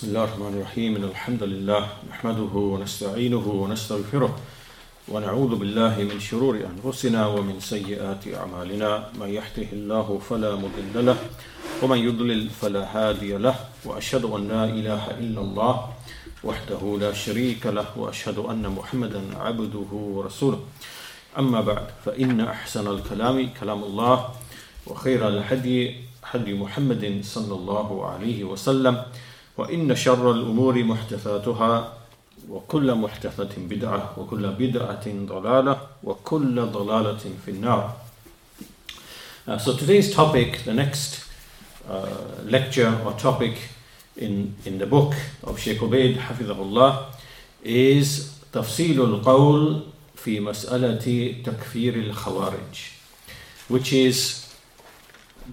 بسم الله الرحمن الرحيم. إن الحمد لله نحمده ونستعينه ونستغفره ونعوذ بالله من شرور أنفسنا ومن سيئات أعمالنا. من يهده الله فلا مضل له ومن يضلل فلا هادي له. وأشهد أن لا إله إلا الله وحده لا شريك له وأشهد أن محمدا عبده ورسوله. أما بعد فإن أحسن الكلام كلام الله وخير الهدي هدي محمد صلى الله عليه وسلم. وإن شر الأمور محدثاتها وكل محدثة بدعة وكل بدعة ضلالة وكل ضلالة في النار uh, So today's topic, the next uh, lecture or topic in, in the book of Sheikh Ubaid حفظه is تفصيل القول في مسألة تكفير الخوارج which is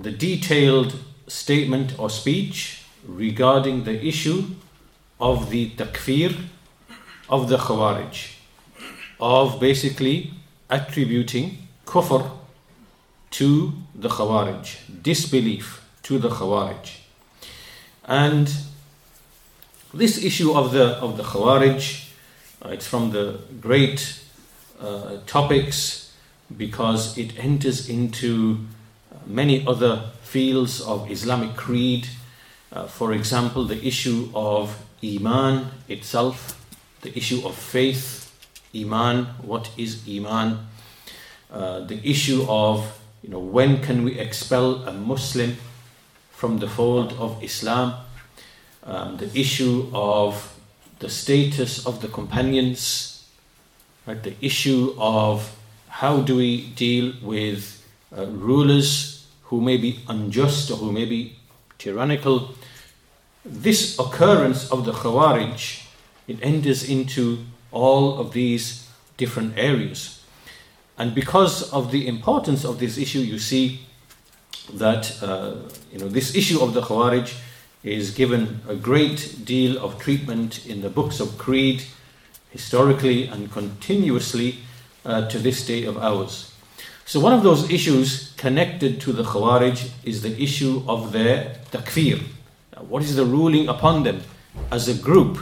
the detailed statement or speech regarding the issue of the takfir of the Khawarij, of basically attributing kufr to the Khawarij, disbelief to the Khawarij. And this issue of the of the Khawarij, uh, it's from the great uh, topics because it enters into many other fields of Islamic creed. Uh, for example, the issue of Iman itself, the issue of faith, Iman, what is Iman, uh, the issue of you know when can we expel a Muslim from the fold of Islam, um, the issue of the status of the companions, right, the issue of how do we deal with uh, rulers who may be unjust or who may be tyrannical. This occurrence of the Khawarij, it enters into all of these different areas. And because of the importance of this issue, you see that uh, you know this issue of the Khawarij is given a great deal of treatment in the books of creed, historically and continuously uh, to this day of ours. So one of those issues connected to the Khawarij is the issue of their takfir. What is the ruling upon them as a group?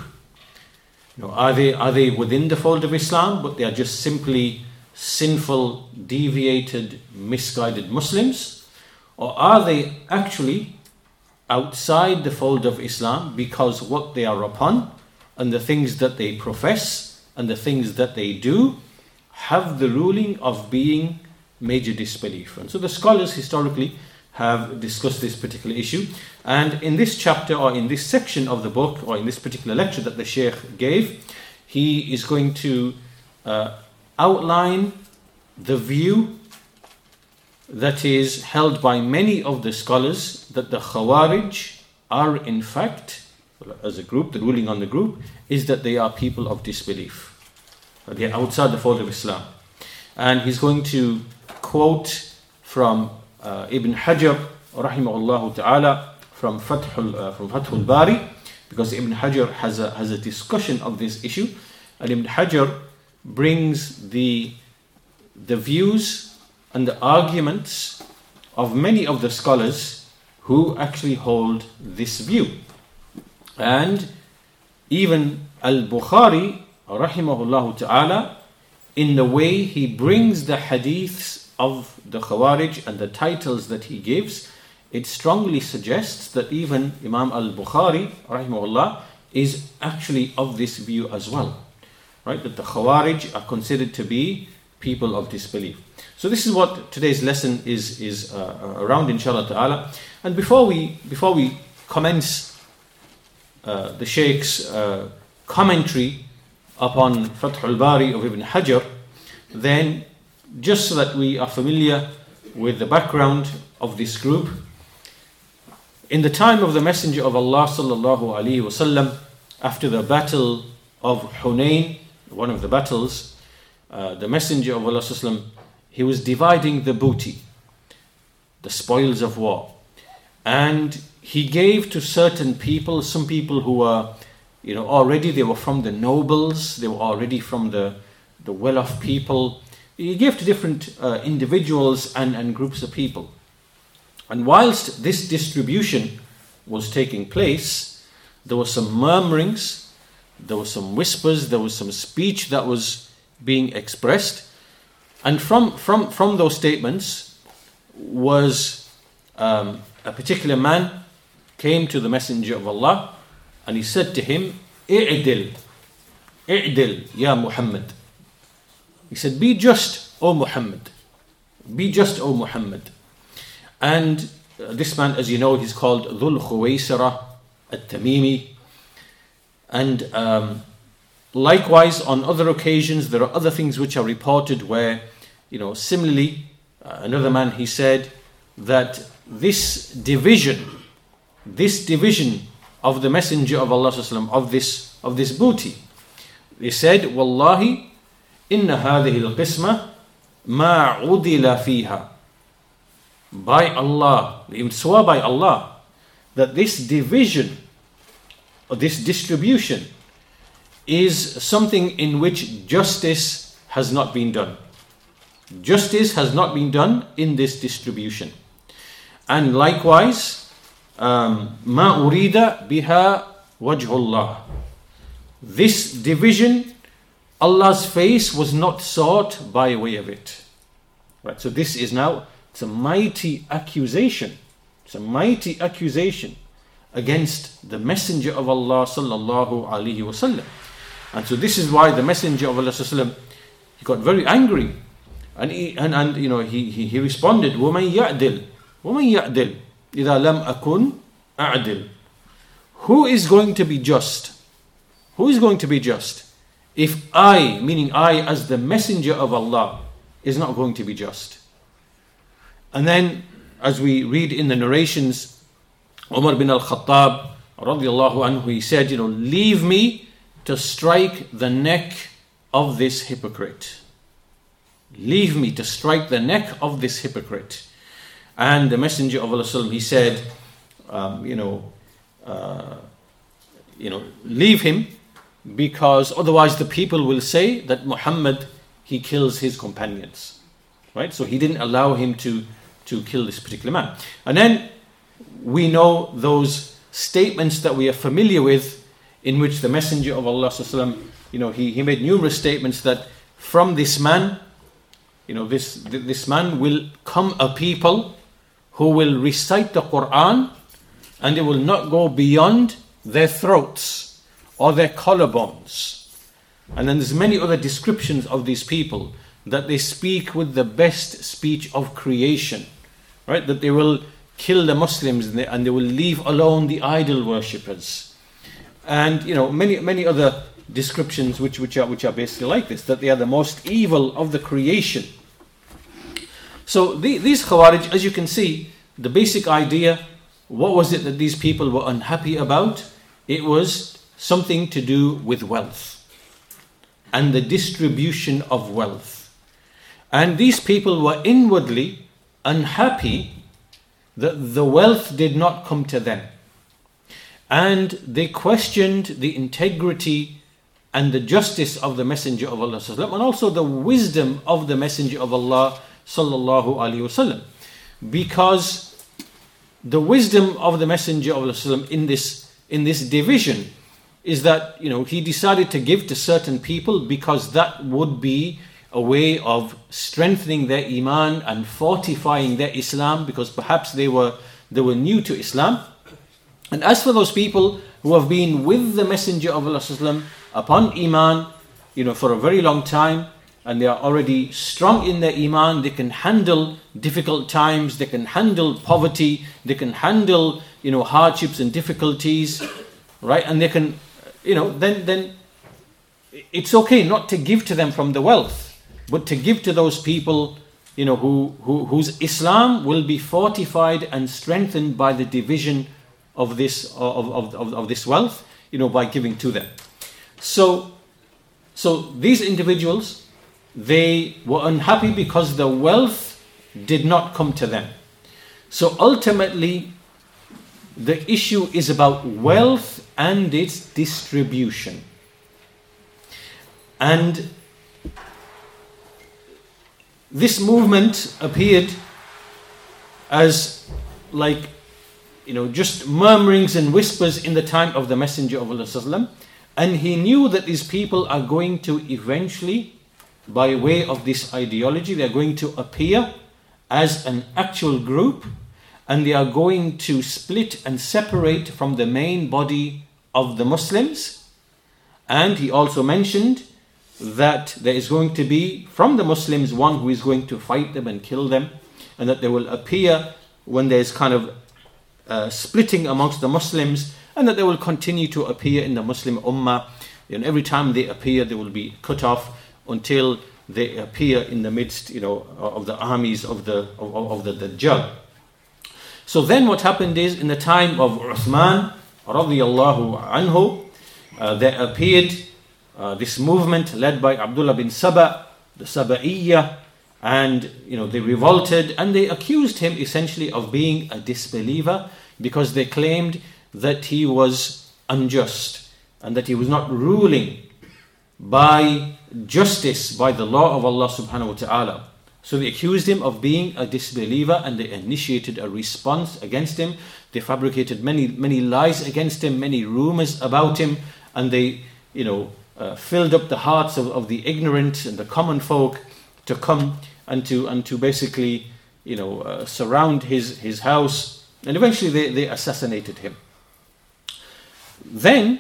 You know, are they are they within the fold of Islam, but they are just simply sinful, deviated, misguided Muslims, or are they actually outside the fold of Islam because what they are upon and the things that they profess and the things that they do have the ruling of being major disbelief. And so the scholars historically have discussed this particular issue. And in this chapter, or in this section of the book, or in this particular lecture that the Sheikh gave, he is going to uh, outline the view that is held by many of the scholars that the Khawarij are in fact, as a group, the ruling on the group, is that they are people of disbelief. They are outside the fold of Islam. And he's going to quote from uh, Ibn Hajar, rahimahullah ta'ala, from Fathul, uh, from Fathul Bari, because Ibn Hajar has a, has a discussion of this issue. And Ibn Hajar brings the, the views and the arguments of many of the scholars who actually hold this view. And even Al Bukhari, rahimahullah ta'ala, in the way he brings the hadiths of the Khawarij and the titles that he gives, it strongly suggests that even Imam al Bukhari, rahimahullah, is actually of this view as well. Right? That the Khawarij are considered to be people of disbelief. So this is what today's lesson is, is uh, around, inshallah ta'ala. And before we, before we commence uh, the Shaykh's uh, commentary upon Fath al-Bari of Ibn Hajar, then just so that we are familiar with the background of this group, in the time of the Messenger of Allah sallallahu alaihi wasallam, after the battle of Hunain, one of the battles, uh, the Messenger of Allah sallam, he was dividing the booty, the spoils of war, and he gave to certain people, some people who were, you know, already they were from the nobles, they were already from the the well-off people. He gave to different uh, individuals and, and groups of people. And whilst this distribution was taking place, there were some murmurings, there were some whispers, there was some speech that was being expressed. And from, from, from those statements was um, a particular man came to the Messenger of Allah and he said to him, I'dil, I'dil, Ya Muhammad. He said, Be just, O Muhammad. Be just, O Muhammad. And uh, this man, as you know, he's called Dhul Khuwaysara at Tamimi. And um, likewise, on other occasions, there are other things which are reported where, you know, similarly, uh, another man, he said that this division, this division of the Messenger of Allah of this, of this booty, they said, Wallahi, inna hadhihi al-qisma ma udila fiha by Allah, even swear by Allah, that this division or this distribution is something in which justice has not been done. Justice has not been done in this distribution. And likewise, um, ma urida biha wajhullah. This division, Allah's face was not sought by way of it. Right, so this is now it's a mighty accusation. It's a mighty accusation against the Messenger of Allah sallallahu alaihi wasallam. And so this is why the Messenger of Allah sallam, he got very angry. And, he, and, and you know, he, he, he responded, وَمَنْ يَعْدِلْ وَمَنْ يَعْدِلْ إِذَا لَمْ أَكُنْ أَعْدِلْ Who is going to be just? Who is going to be just? If I, meaning I as the Messenger of Allah, is not going to be just. And then, as we read in the narrations, Umar bin al Khattab, anhu, he said, You know, leave me to strike the neck of this hypocrite. Leave me to strike the neck of this hypocrite. And the Messenger of Allah, he said, um, You know, uh, you know, leave him because otherwise the people will say that Muhammad he kills his companions. Right? So he didn't allow him to to kill this particular man. And then we know those statements that we are familiar with, in which the Messenger of Allah, you know, he, he made numerous statements that from this man, you know, this, this man will come a people who will recite the Quran and they will not go beyond their throats or their collarbones. And then there's many other descriptions of these people that they speak with the best speech of creation right? That they will kill the Muslims and they, and they will leave alone the idol worshippers. And you know, many many other descriptions which, which are which are basically like this, that they are the most evil of the creation. So the, these Khawarij, as you can see, the basic idea, what was it that these people were unhappy about? It was something to do with wealth and the distribution of wealth. And these people were inwardly unhappy that the wealth did not come to them. And they questioned the integrity and the justice of the Messenger of Allah and also the wisdom of the Messenger of Allah sallallahu alaihi wasallam because the wisdom of the Messenger of Allah in this in this division is that you know he decided to give to certain people because that would be a way of strengthening their iman and fortifying their Islam because perhaps they were they were new to Islam. And as for those people who have been with the Messenger of Allah upon iman, you know, for a very long time, and they are already strong in their iman, they can handle difficult times, they can handle poverty, they can handle you know hardships and difficulties, right? And they can, you know, then then it's okay not to give to them from the wealth but to give to those people you know who, who whose Islam will be fortified and strengthened by the division of this of, of, of, of this wealth you know by giving to them. So so these individuals they were unhappy because the wealth did not come to them. So ultimately the issue is about wealth and its distribution and this movement appeared as like you know, just murmurings and whispers in the time of the Messenger of Allah. And he knew that these people are going to eventually, by way of this ideology, they're going to appear as an actual group and they are going to split and separate from the main body of the Muslims. And he also mentioned that there is going to be from the Muslims one who is going to fight them and kill them, and that they will appear when there's kind of uh, splitting amongst the Muslims, and that they will continue to appear in the Muslim Ummah. And every time they appear, they will be cut off until they appear in the midst, you know, of the armies of the of, of the Dajjal. So then, what happened is, in the time of Uthman, radiallahu anhu, uh, there appeared uh, this movement led by Abdullah bin Saba, the Saba'iyya, and you know they revolted and they accused him essentially of being a disbeliever because they claimed that he was unjust and that he was not ruling by justice by the law of Allah subhanahu wa ta'ala. So they accused him of being a disbeliever and they initiated a response against him. They fabricated many, many lies against him, many rumors about him, and they, you know, uh, filled up the hearts of, of the ignorant and the common folk to come and to and to basically you know uh, surround his his house and eventually they, they assassinated him then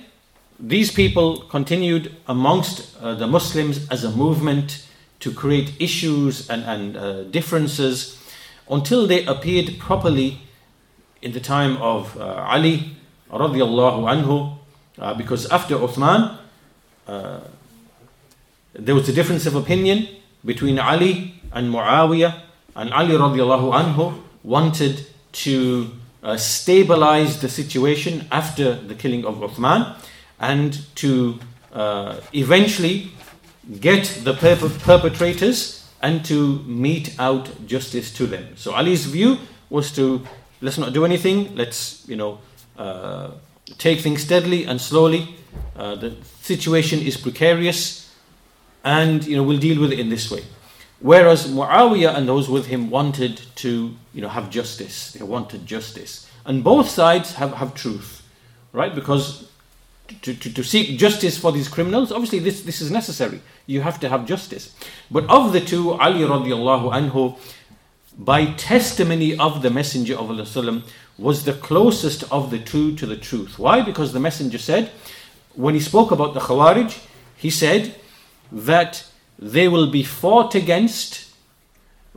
these people continued amongst uh, the Muslims as a movement to create issues and, and uh, differences until they appeared properly in the time of uh, Ali radiallahu anhu uh, because after Uthman uh, there was a difference of opinion between Ali and Muawiyah, and Ali radiallahu anhu wanted to uh, stabilize the situation after the killing of Uthman and to uh, eventually get the perp- perpetrators and to mete out justice to them. So Ali's view was to let's not do anything, let's you know uh, take things steadily and slowly. Uh, the situation is precarious, and you know we'll deal with it in this way. Whereas Muawiyah and those with him wanted to you know have justice. They wanted justice, and both sides have, have truth, right? Because to, to, to seek justice for these criminals, obviously this, this is necessary. You have to have justice. But of the two, Ali radiallahu anhu, by testimony of the Messenger of Allah was the closest of the two to the truth. Why? Because the Messenger said, when he spoke about the Khawarij, he said that they will be fought against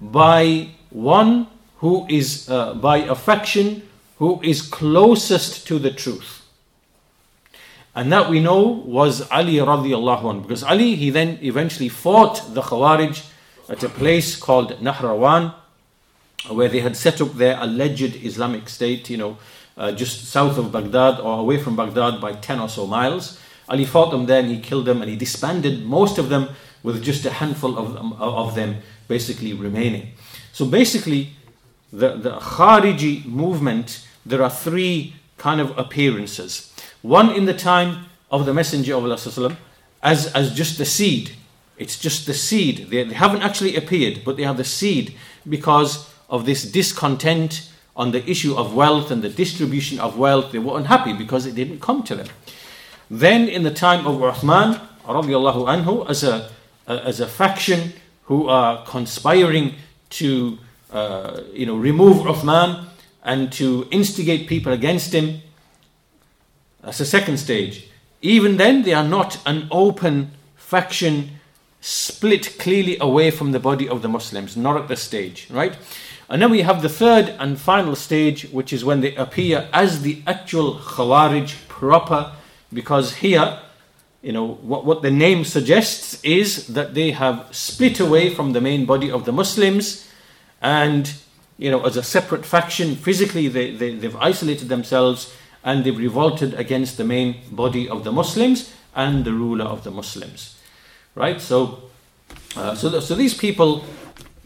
by one who is, uh, by a faction who is closest to the truth. And that we know was Ali radiallahu anhu. Because Ali, he then eventually fought the Khawarij at a place called Nahrawan, where they had set up their alleged Islamic State, you know, uh, just south of Baghdad or away from Baghdad by 10 or so miles. Ali fought them there and he killed them and he disbanded most of them with just a handful of them, of them basically remaining. So basically, the, the Khariji movement, there are three kind of appearances. One in the time of the Messenger of Allah as, as just the seed. It's just the seed. They, they haven't actually appeared, but they are the seed because of this discontent on the issue of wealth and the distribution of wealth. They were unhappy because it didn't come to them. Then, in the time of Uthman, radiallahu anhu, as a, as a faction who are conspiring to uh, you know, remove Uthman and to instigate people against him, that's the second stage. Even then, they are not an open faction split clearly away from the body of the Muslims, not at this stage, right? And then we have the third and final stage, which is when they appear as the actual Khawarij proper, because here, you know, what, what the name suggests is that they have split away from the main body of the Muslims and, you know, as a separate faction, physically they, they, they've isolated themselves and they've revolted against the main body of the Muslims and the ruler of the Muslims. Right? So, uh, so, so these people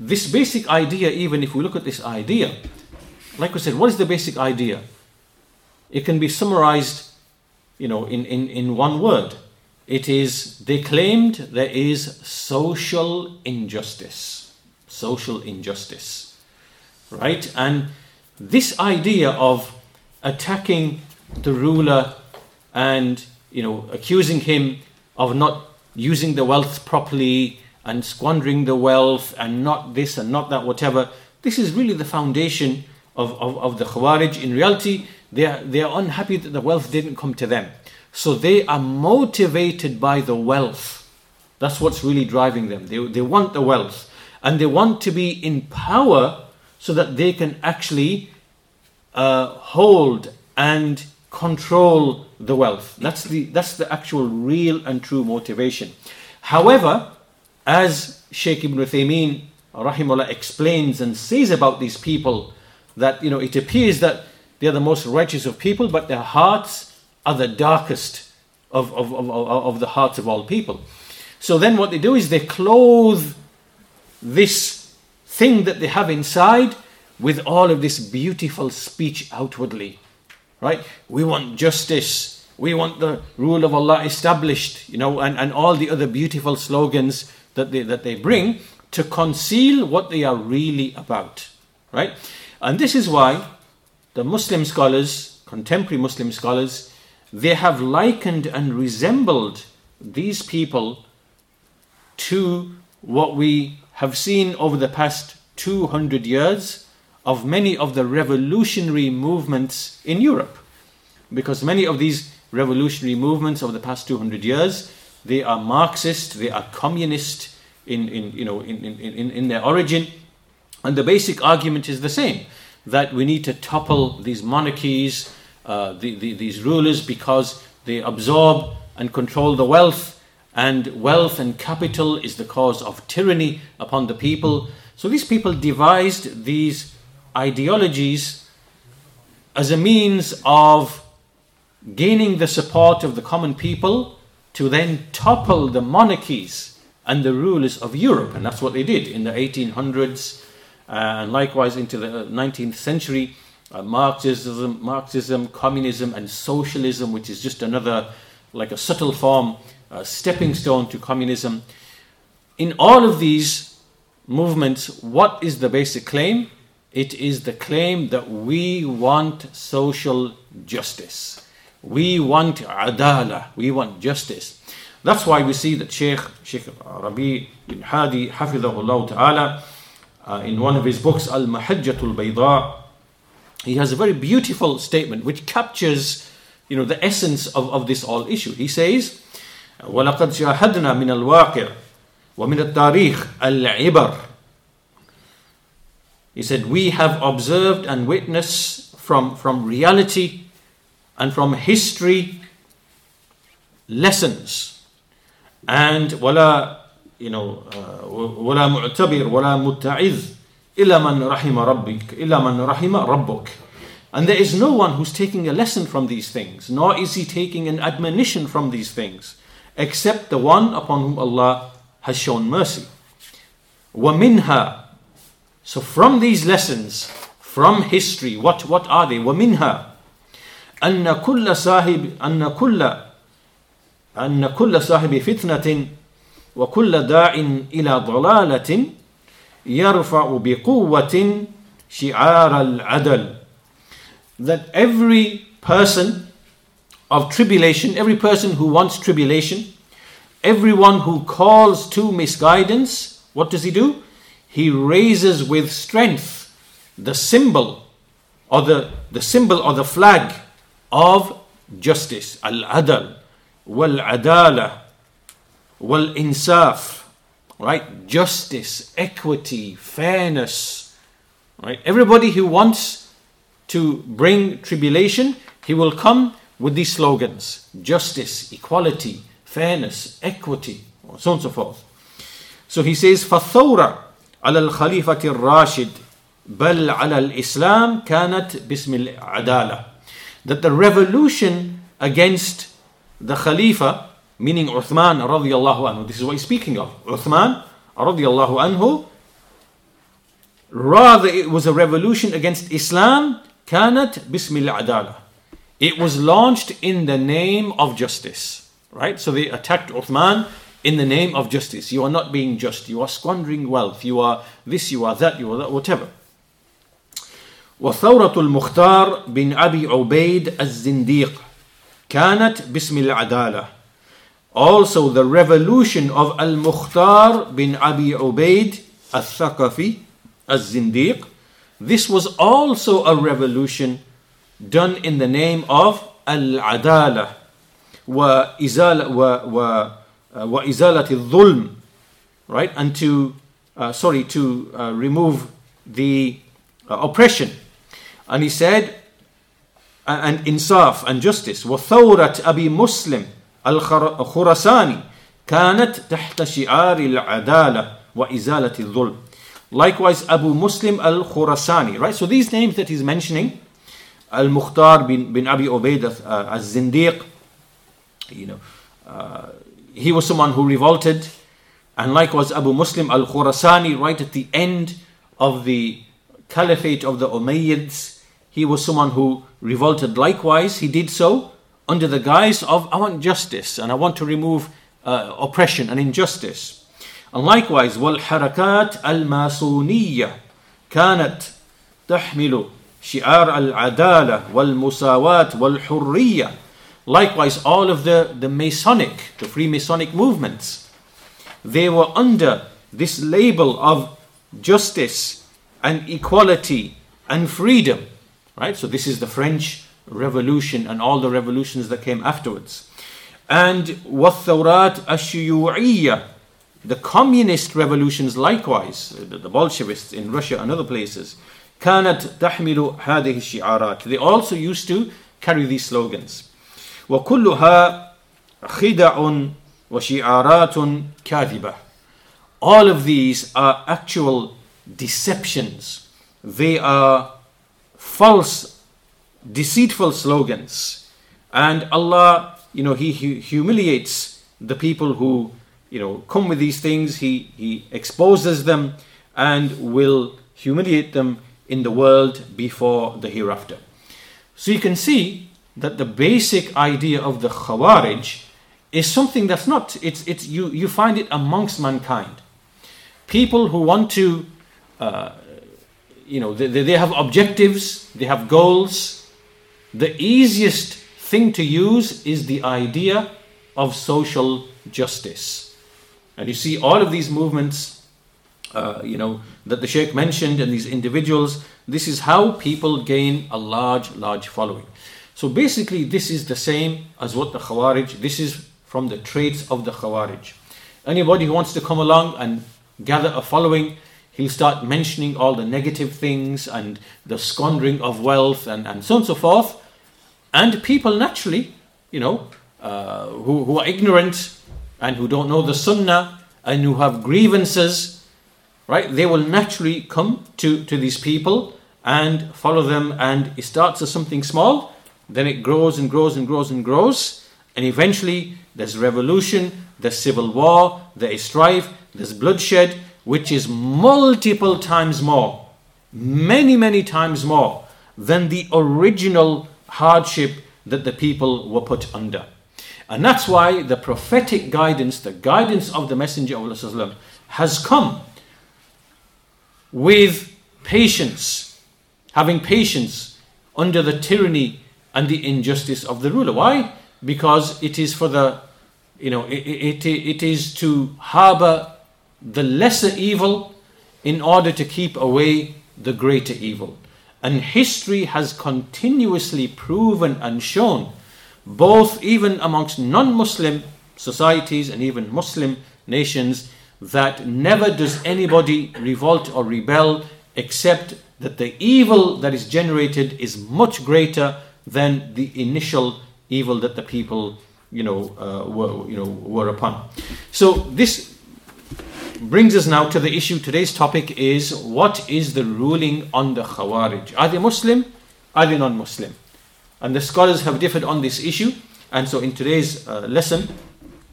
this basic idea, even if we look at this idea, like we said, what is the basic idea? It can be summarized, you know, in, in, in one word. It is they claimed there is social injustice. Social injustice. Right? And this idea of attacking the ruler and you know accusing him of not using the wealth properly and squandering the wealth and not this and not that whatever. This is really the foundation of, of, of the khawarij. In reality they are, they are unhappy that the wealth didn't come to them. So they are motivated by the wealth. That's what's really driving them. They, they want the wealth. And they want to be in power so that they can actually uh, hold and control the wealth. That's the, that's the actual real and true motivation. However, as Sheikh Ibn Uthaymeen rahimullah explains and says about these people, that you know it appears that they are the most righteous of people, but their hearts are the darkest of, of, of, of the hearts of all people. So then what they do is they clothe this thing that they have inside with all of this beautiful speech outwardly. Right? We want justice. We want the rule of Allah established, you know, and, and all the other beautiful slogans that they, that they bring to conceal what they are really about. Right? And this is why the Muslim scholars, contemporary Muslim scholars, they have likened and resembled these people to what we have seen over the past 200 years of many of the revolutionary movements in Europe. Because many of these revolutionary movements over the past 200 years, they are Marxist, they are communist in, in, you know, in, in, in their origin. And the basic argument is the same that we need to topple these monarchies, uh, the, the, these rulers, because they absorb and control the wealth, and wealth and capital is the cause of tyranny upon the people. So these people devised these ideologies as a means of gaining the support of the common people to then topple the monarchies and the rulers of Europe. And that's what they did in the 1800s uh, and likewise into the 19th century. Uh, Marxism, Marxism, communism, and socialism, which is just another, like a subtle form, a stepping stone to communism. In all of these movements, what is the basic claim? It is the claim that we want social justice. We want adala. We want justice. That's why we see that Sheikh, Sheikh Rabi bin Hadi, Hafidahullah Ta'ala, uh, in one of his books, Al Mahajjatul Bayda, he has a very beautiful statement which captures you know, the essence of, of this whole issue. He says, وَلَقَدْ شَاهَدْنَا مِنَ الْوَاقِعِ وَمِنَ التَّارِيخِ الْعِبَرِ he said, We have observed and witnessed from, from reality and from history lessons. And wala, you know, uh, wala mu'tabir, wala mutta'iz, illa man rahima rabbik, illa man rahima rabbuk. And there is no one who's taking a lesson from these things, nor is he taking an admonition from these things, except the one upon whom Allah has shown mercy. وَمِنْهَا so from these lessons, from history, what, what are they? ومنها أن كل صاحب أن كل أن كل صاحب فتنة وكل داع إلى ضلالة يرفع بقوة شعار العدل that every person of tribulation, every person who wants tribulation, everyone who calls to misguidance, what does he do? he raises with strength the symbol or the, the symbol or the flag of justice al-adl wal-adala wal-insaf right? Justice equity fairness right? Everybody who wants to bring tribulation he will come with these slogans justice equality fairness equity so on and so forth. So he says fathura على الخليفة الراشد بل على الإسلام كانت باسم العدالة that the revolution against the Khalifa meaning Uthman رضي الله عنه this is what he's speaking of Uthman رضي الله عنه rather it was a revolution against Islam كانت باسم العدالة it was launched in the name of justice right so they attacked Uthman in the name of justice. You are not being just. You are squandering wealth. You are this, you are that, you are that, whatever. وثورة المختار بن أبي عبيد الزنديق كانت باسم العدالة Also the revolution of Al-Mukhtar bin Abi Ubaid al-Thaqafi al-Zindiq This was also a revolution done in the name of Al-Adala وإزالة وإزالة الظلم right and to uh, sorry to uh, remove the uh, oppression and he said and insaf and justice وثورة أبي مسلم الخرساني كانت تحت شعار العدالة وإزالة الظلم likewise Abu Muslim al-Khurasani right so these names that he's mentioning al-Mukhtar bin, bin Abi Ubaid uh, al-Zindiq you know uh, he was someone who revolted and likewise Abu Muslim al-Khurasani right at the end of the caliphate of the Umayyads he was someone who revolted likewise. He did so under the guise of, I want justice and I want to remove uh, oppression and injustice. And likewise, والحركات الماسونية كانت تحمل شعار العدالة والمساواة والحرية. Likewise, all of the, the Masonic, the Freemasonic movements, they were under this label of justice and equality and freedom. Right? So this is the French Revolution and all the revolutions that came afterwards. And والثورات الشيوعية the communist revolutions likewise, the, the Bolsheviks in Russia and other places, كانت تحمل هذه الشعارات. They also used to carry these slogans. وكلها خدع وشعارات كاذبة. All of these are actual deceptions. They are false, deceitful slogans. And Allah, you know, He humiliates the people who, you know, come with these things. He, he exposes them and will humiliate them in the world before the hereafter. So you can see that the basic idea of the Khawarij is something that's not, it's, it's, you, you find it amongst mankind. People who want to uh, you know, they, they have objectives, they have goals. The easiest thing to use is the idea of social justice. And you see all of these movements, uh, you know, that the Sheikh mentioned and these individuals, this is how people gain a large, large following. So basically, this is the same as what the Khawarij, this is from the traits of the Khawarij. Anybody who wants to come along and gather a following, he'll start mentioning all the negative things and the squandering of wealth and, and so on and so forth. And people naturally, you know, uh, who, who are ignorant and who don't know the sunnah and who have grievances, right, they will naturally come to, to these people and follow them. And it starts as something small, then it grows and grows and grows and grows. And eventually there's revolution, there's civil war, there is strife, there's bloodshed, which is multiple times more, many, many times more than the original hardship that the people were put under. And that's why the prophetic guidance, the guidance of the Messenger of Allah has come with patience, having patience under the tyranny and the injustice of the ruler. Why? Because it is for the, you know, it, it, it is to harbor the lesser evil in order to keep away the greater evil. And history has continuously proven and shown, both even amongst non Muslim societies and even Muslim nations, that never does anybody revolt or rebel except that the evil that is generated is much greater than the initial evil that the people you know uh, were you know were upon so this brings us now to the issue. Today's topic is what is the ruling on the Khawarij? Are they Muslim? Are they non Muslim? And the scholars have differed on this issue. And so in today's uh, lesson,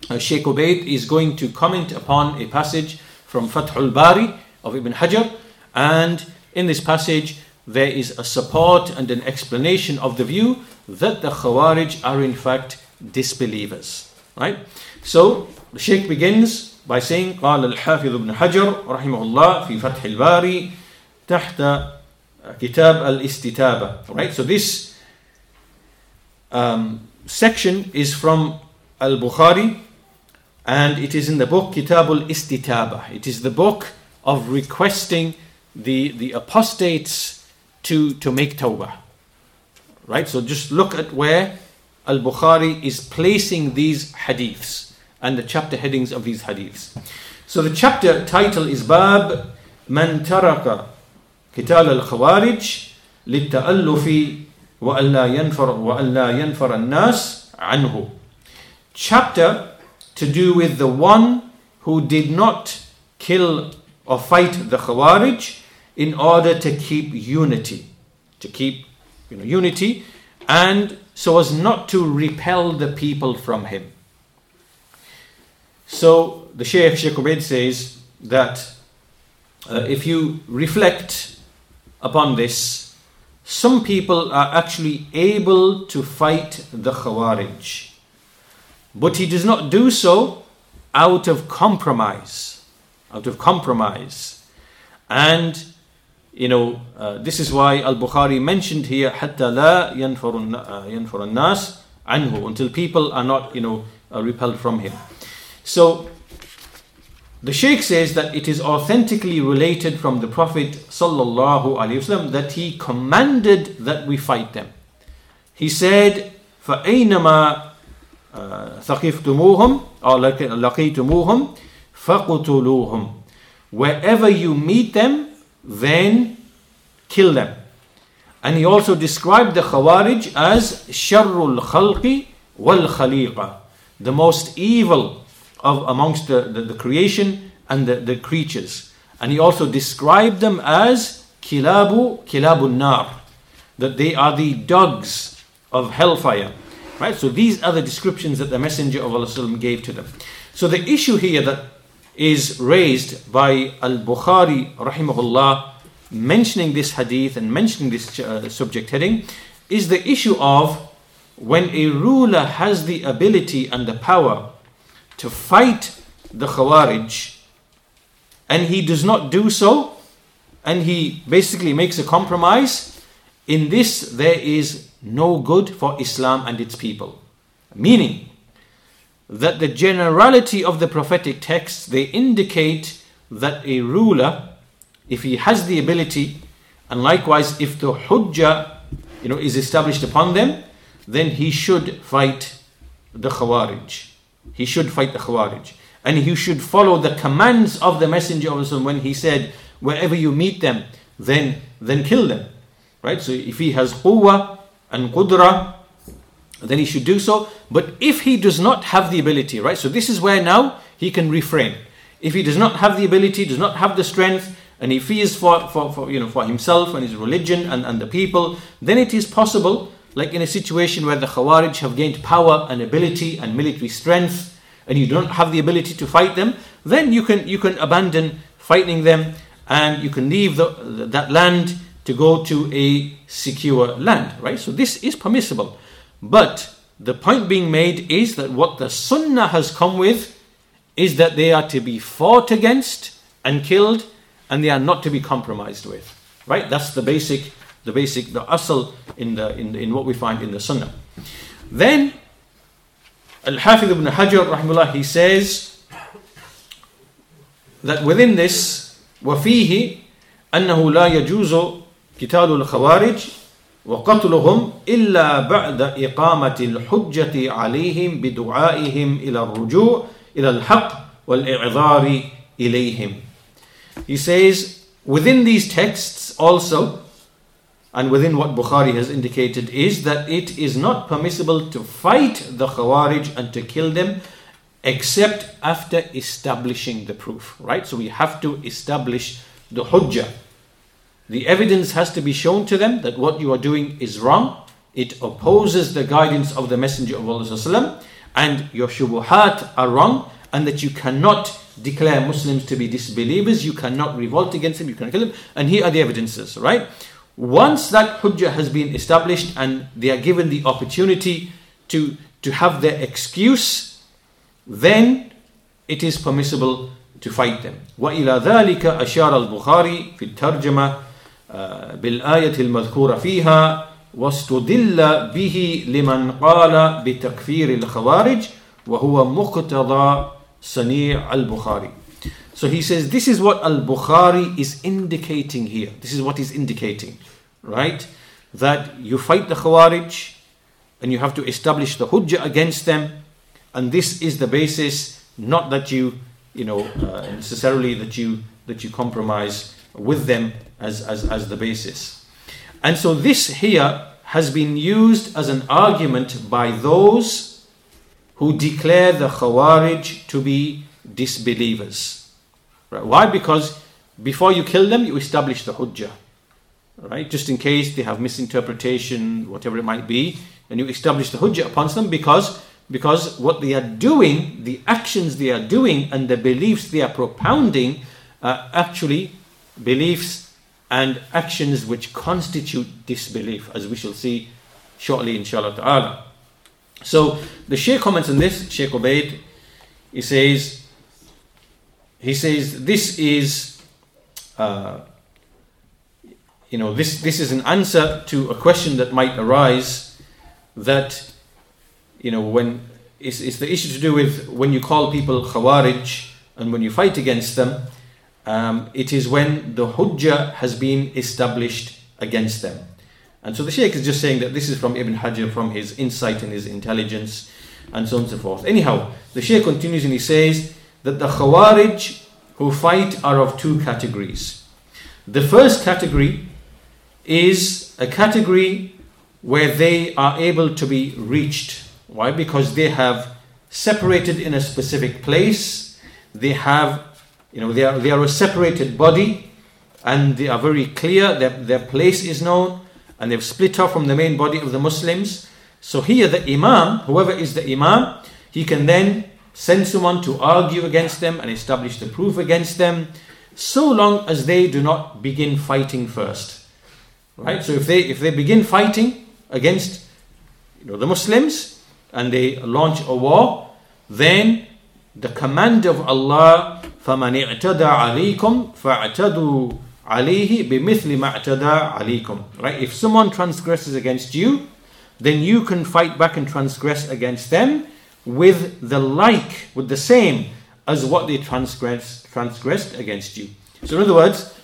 uh, Sheikh Ubaid is going to comment upon a passage from Fathul Bari of Ibn Hajar. And in this passage, there is a support and an explanation of the view that the Khawarij are in fact disbelievers. Right? So the Sheikh begins by saying قال الحافظ ابن حجر رحمه الله في فتح الباري تحت uh, Kitab al-Istitaba. Right? So this um, section is from Al-Bukhari and it is in the book Kitab al-Istitaba. It is the book of requesting the, the apostates to, to make tawbah. Right? So just look at where Al Bukhari is placing these hadiths and the chapter headings of these hadiths. So the chapter title is Bab Man Taraka Kital al Khawarij للتألف وألا ينفر وألا ينفر الناس عنه. Chapter to do with the one who did not kill or fight the Khawarij in order to keep unity, to keep you know, unity, and so as not to repel the people from him. So the Shaykh Sheikh Ubaid says that uh, if you reflect upon this, some people are actually able to fight the Khawarij, but he does not do so out of compromise, out of compromise. And you know, uh, this is why Al Bukhari mentioned here, حتى لا ينفر الناس عنه, until people are not, you know, uh, repelled from him. So, the Shaykh says that it is authentically related from the Prophet sallallahu alaihi wasallam that he commanded that we fight them. He said, فأينما ثقفتموهم or لقيتموهم فقتلوهم. Wherever you meet them, then kill them. And he also described the Khawarij as Sharrul Khalqi wal Khaliqa, the most evil of amongst the, the, the creation and the, the creatures. And he also described them as Kilabu Kilabun Nar, that they are the dogs of hellfire. Right? So these are the descriptions that the Messenger of Allah gave to them. So the issue here that is raised by Al Bukhari, rahimahullah, mentioning this hadith and mentioning this uh, subject heading is the issue of when a ruler has the ability and the power to fight the Khawarij and he does not do so and he basically makes a compromise, in this there is no good for Islam and its people. Meaning, that the generality of the prophetic texts they indicate that a ruler if he has the ability and likewise if the hujjah you know is established upon them then he should fight the khawarij. He should fight the khawarij. And he should follow the commands of the messenger of Allah when he said wherever you meet them then then kill them. Right? So if he has quwwah and qudra then he should do so. But if he does not have the ability, right? So this is where now he can refrain. If he does not have the ability, does not have the strength, and he fears for, for, for you know for himself and his religion and, and the people, then it is possible, like in a situation where the Khawarij have gained power and ability and military strength, and you don't have the ability to fight them, then you can you can abandon fighting them and you can leave the, that land to go to a secure land, right? So this is permissible. But the point being made is that what the Sunnah has come with is that they are to be fought against and killed and they are not to be compromised with. Right? That's the basic, the basic, the asl in, the, in, in what we find in the Sunnah. Then, Al-Hafidh ibn Hajar, rahimahullah, he says that within this, وفيه أنه لا يجوز قتال الخوارج وقتلهم إلا بعد إقامة الحجة عليهم بدعائهم إلى الرجوع إلى الحق والإعذار إليهم. He says, within these texts also, and within what Bukhari has indicated, is that it is not permissible to fight the Khawarij and to kill them except after establishing the proof. Right? So we have to establish the Hujjah. The evidence has to be shown to them that what you are doing is wrong. It opposes the guidance of the Messenger of Allah and your shubuhat are wrong and that you cannot declare Muslims to be disbelievers, you cannot revolt against them, you cannot kill them. And here are the evidences, right? Once that hujjah has been established and they are given the opportunity to, to have their excuse, then it is permissible to fight them. وإلى ذلك أشار البخاري في الترجمة بالآية المذكورة فيها واستدل به لمن قال بتكفير الخوارج وهو مقتضى صنيع البخاري So he says this is what Al-Bukhari is indicating here. This is what he's indicating, right? That you fight the Khawarij and you have to establish the Hujjah against them and this is the basis not that you you know uh, necessarily that you that you compromise with them as, as as the basis. And so this here has been used as an argument by those who declare the khawarij to be disbelievers. Right? why? Because before you kill them you establish the hujjah. Right? Just in case they have misinterpretation whatever it might be and you establish the hujjah upon them because because what they are doing, the actions they are doing, and the beliefs they are propounding are actually beliefs and actions which constitute disbelief, as we shall see shortly, inshallah ta'ala. So the Shaykh comments on this, Shaykh Ubaid, he says, he says, this is, uh, you know, this, this is an answer to a question that might arise that you know, when it's, it's the issue to do with when you call people khawarij and when you fight against them, um, it is when the hujjah has been established against them. And so the Shaykh is just saying that this is from Ibn Hajar, from his insight and his intelligence, and so on and so forth. Anyhow, the Shaykh continues and he says that the Khawarij who fight are of two categories. The first category is a category where they are able to be reached why? Because they have separated in a specific place. They have, you know, they are, they are a separated body and they are very clear that their place is known and they've split off from the main body of the Muslims. So here the Imam, whoever is the Imam, he can then send someone to argue against them and establish the proof against them, so long as they do not begin fighting first. Right? So if they if they begin fighting against you know the Muslims, and they launch a war, then the command of Allah فَمَنِ اعْتَدَى عَلَيْكُمْ فَاعْتَدُوا عَلَيْهِ بِمِثْلِ مَا اعْتَدَى عَلَيْكُمْ Right? If someone transgresses against you, then you can fight back and transgress against them with the like, with the same as what they transgressed, transgressed against you. So in other words,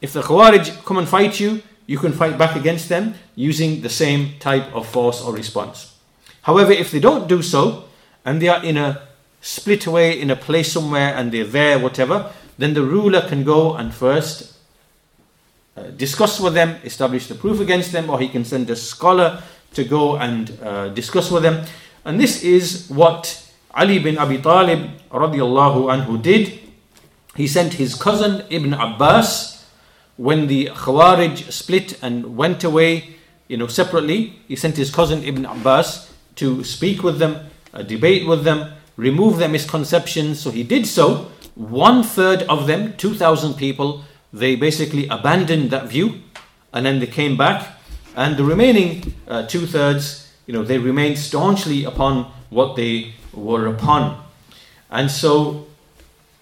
if the Khawarij come and fight you, you can fight back against them using the same type of force or response. However, if they don't do so, and they are in a split away in a place somewhere and they're there, whatever, then the ruler can go and first uh, discuss with them, establish the proof against them, or he can send a scholar to go and uh, discuss with them. And this is what Ali bin Abi Talib radiallahu anhu did. He sent his cousin Ibn Abbas when the Khawarij split and went away, you know, separately. He sent his cousin Ibn Abbas to speak with them, uh, debate with them, remove their misconceptions. So he did so. One third of them, 2,000 people, they basically abandoned that view and then they came back. And the remaining uh, two thirds, you know, they remained staunchly upon what they were upon. And so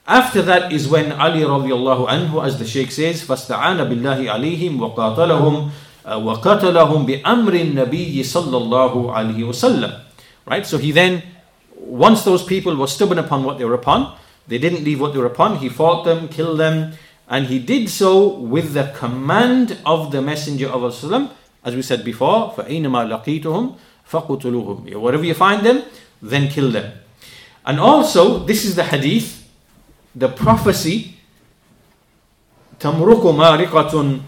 after that is when Ali radiallahu anhu, as the Shaykh says, فَاسْتَعَانَ بِاللَّهِ عَلَيْهِمْ وَقَاتَلَهُمْ وَقَاتَلَهُمْ بِأَمْرِ النَّبِيِّ صَلَّى اللَّهُ عَلَيْهِ وَسَلَّمَ Right? So he then once those people were stubborn upon what they were upon, they didn't leave what they were upon, he fought them, killed them, and he did so with the command of the Messenger of Allah, as we said before, فَأَيْنَمَا لَقِيتُهُمْ فَقُتُلُوهُمْ Wherever you find them, then kill them. And also, this is the hadith, the prophecy, تَمْرُقُ مَارِقَةٌ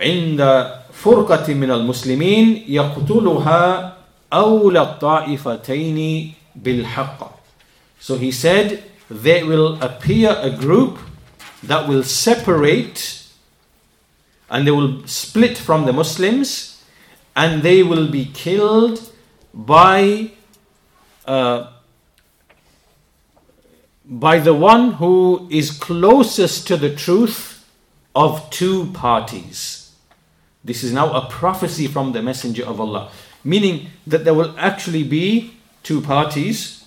عند فرقة من المسلمين يقتلها أولى الطائفتين بالحق. So he said, there will appear a group that will separate and they will split from the Muslims and they will be killed by uh, by the one who is closest to the truth of two parties. This is now a prophecy from the Messenger of Allah, meaning that there will actually be two parties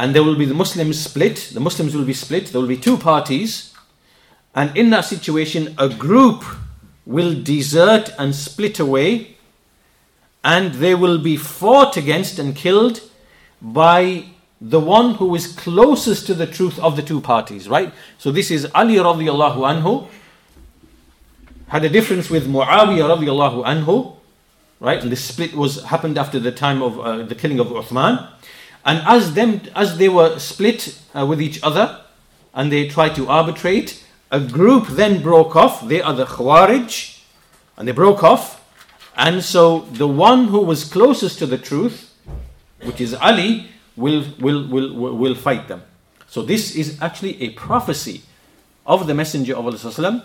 and there will be the Muslims split, the Muslims will be split, there will be two parties, and in that situation, a group will desert and split away, and they will be fought against and killed by the one who is closest to the truth of the two parties, right? So this is Ali radiallahu anhu, had a difference with Muawiyah radiallahu anhu, right? And the split was happened after the time of uh, the killing of Uthman. And as them, as they were split uh, with each other, and they tried to arbitrate, a group then broke off. They are the Khawarij, and they broke off. And so the one who was closest to the truth, which is Ali, will, will, will, will fight them. So this is actually a prophecy of the Messenger of Allah.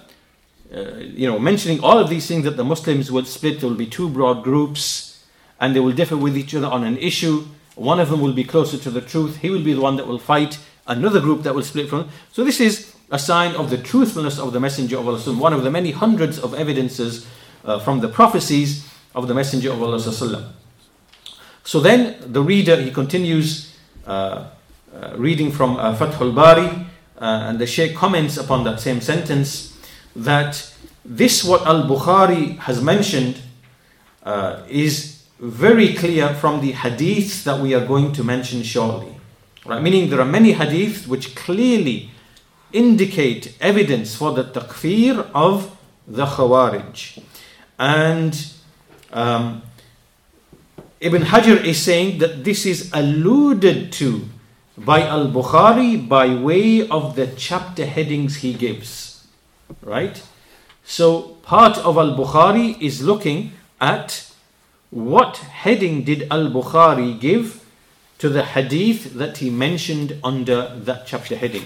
Uh, you know, mentioning all of these things that the Muslims will split, there will be two broad groups, and they will differ with each other on an issue. One of them will be closer to the truth, he will be the one that will fight, another group that will split from. So this is a sign of the truthfulness of the Messenger of Allah, one of the many hundreds of evidences uh, from the prophecies of the Messenger of Allah. So then the reader, he continues uh, uh, reading from uh, Fathul Bari, uh, and the Shaykh comments upon that same sentence that this, what Al Bukhari has mentioned, uh, is very clear from the hadiths that we are going to mention shortly. Right? Meaning there are many hadiths which clearly indicate evidence for the takfir of the Khawarij. And um, Ibn Hajar is saying that this is alluded to by Al Bukhari by way of the chapter headings he gives. Right? So, part of Al Bukhari is looking at what heading did Al Bukhari give to the hadith that he mentioned under that chapter heading.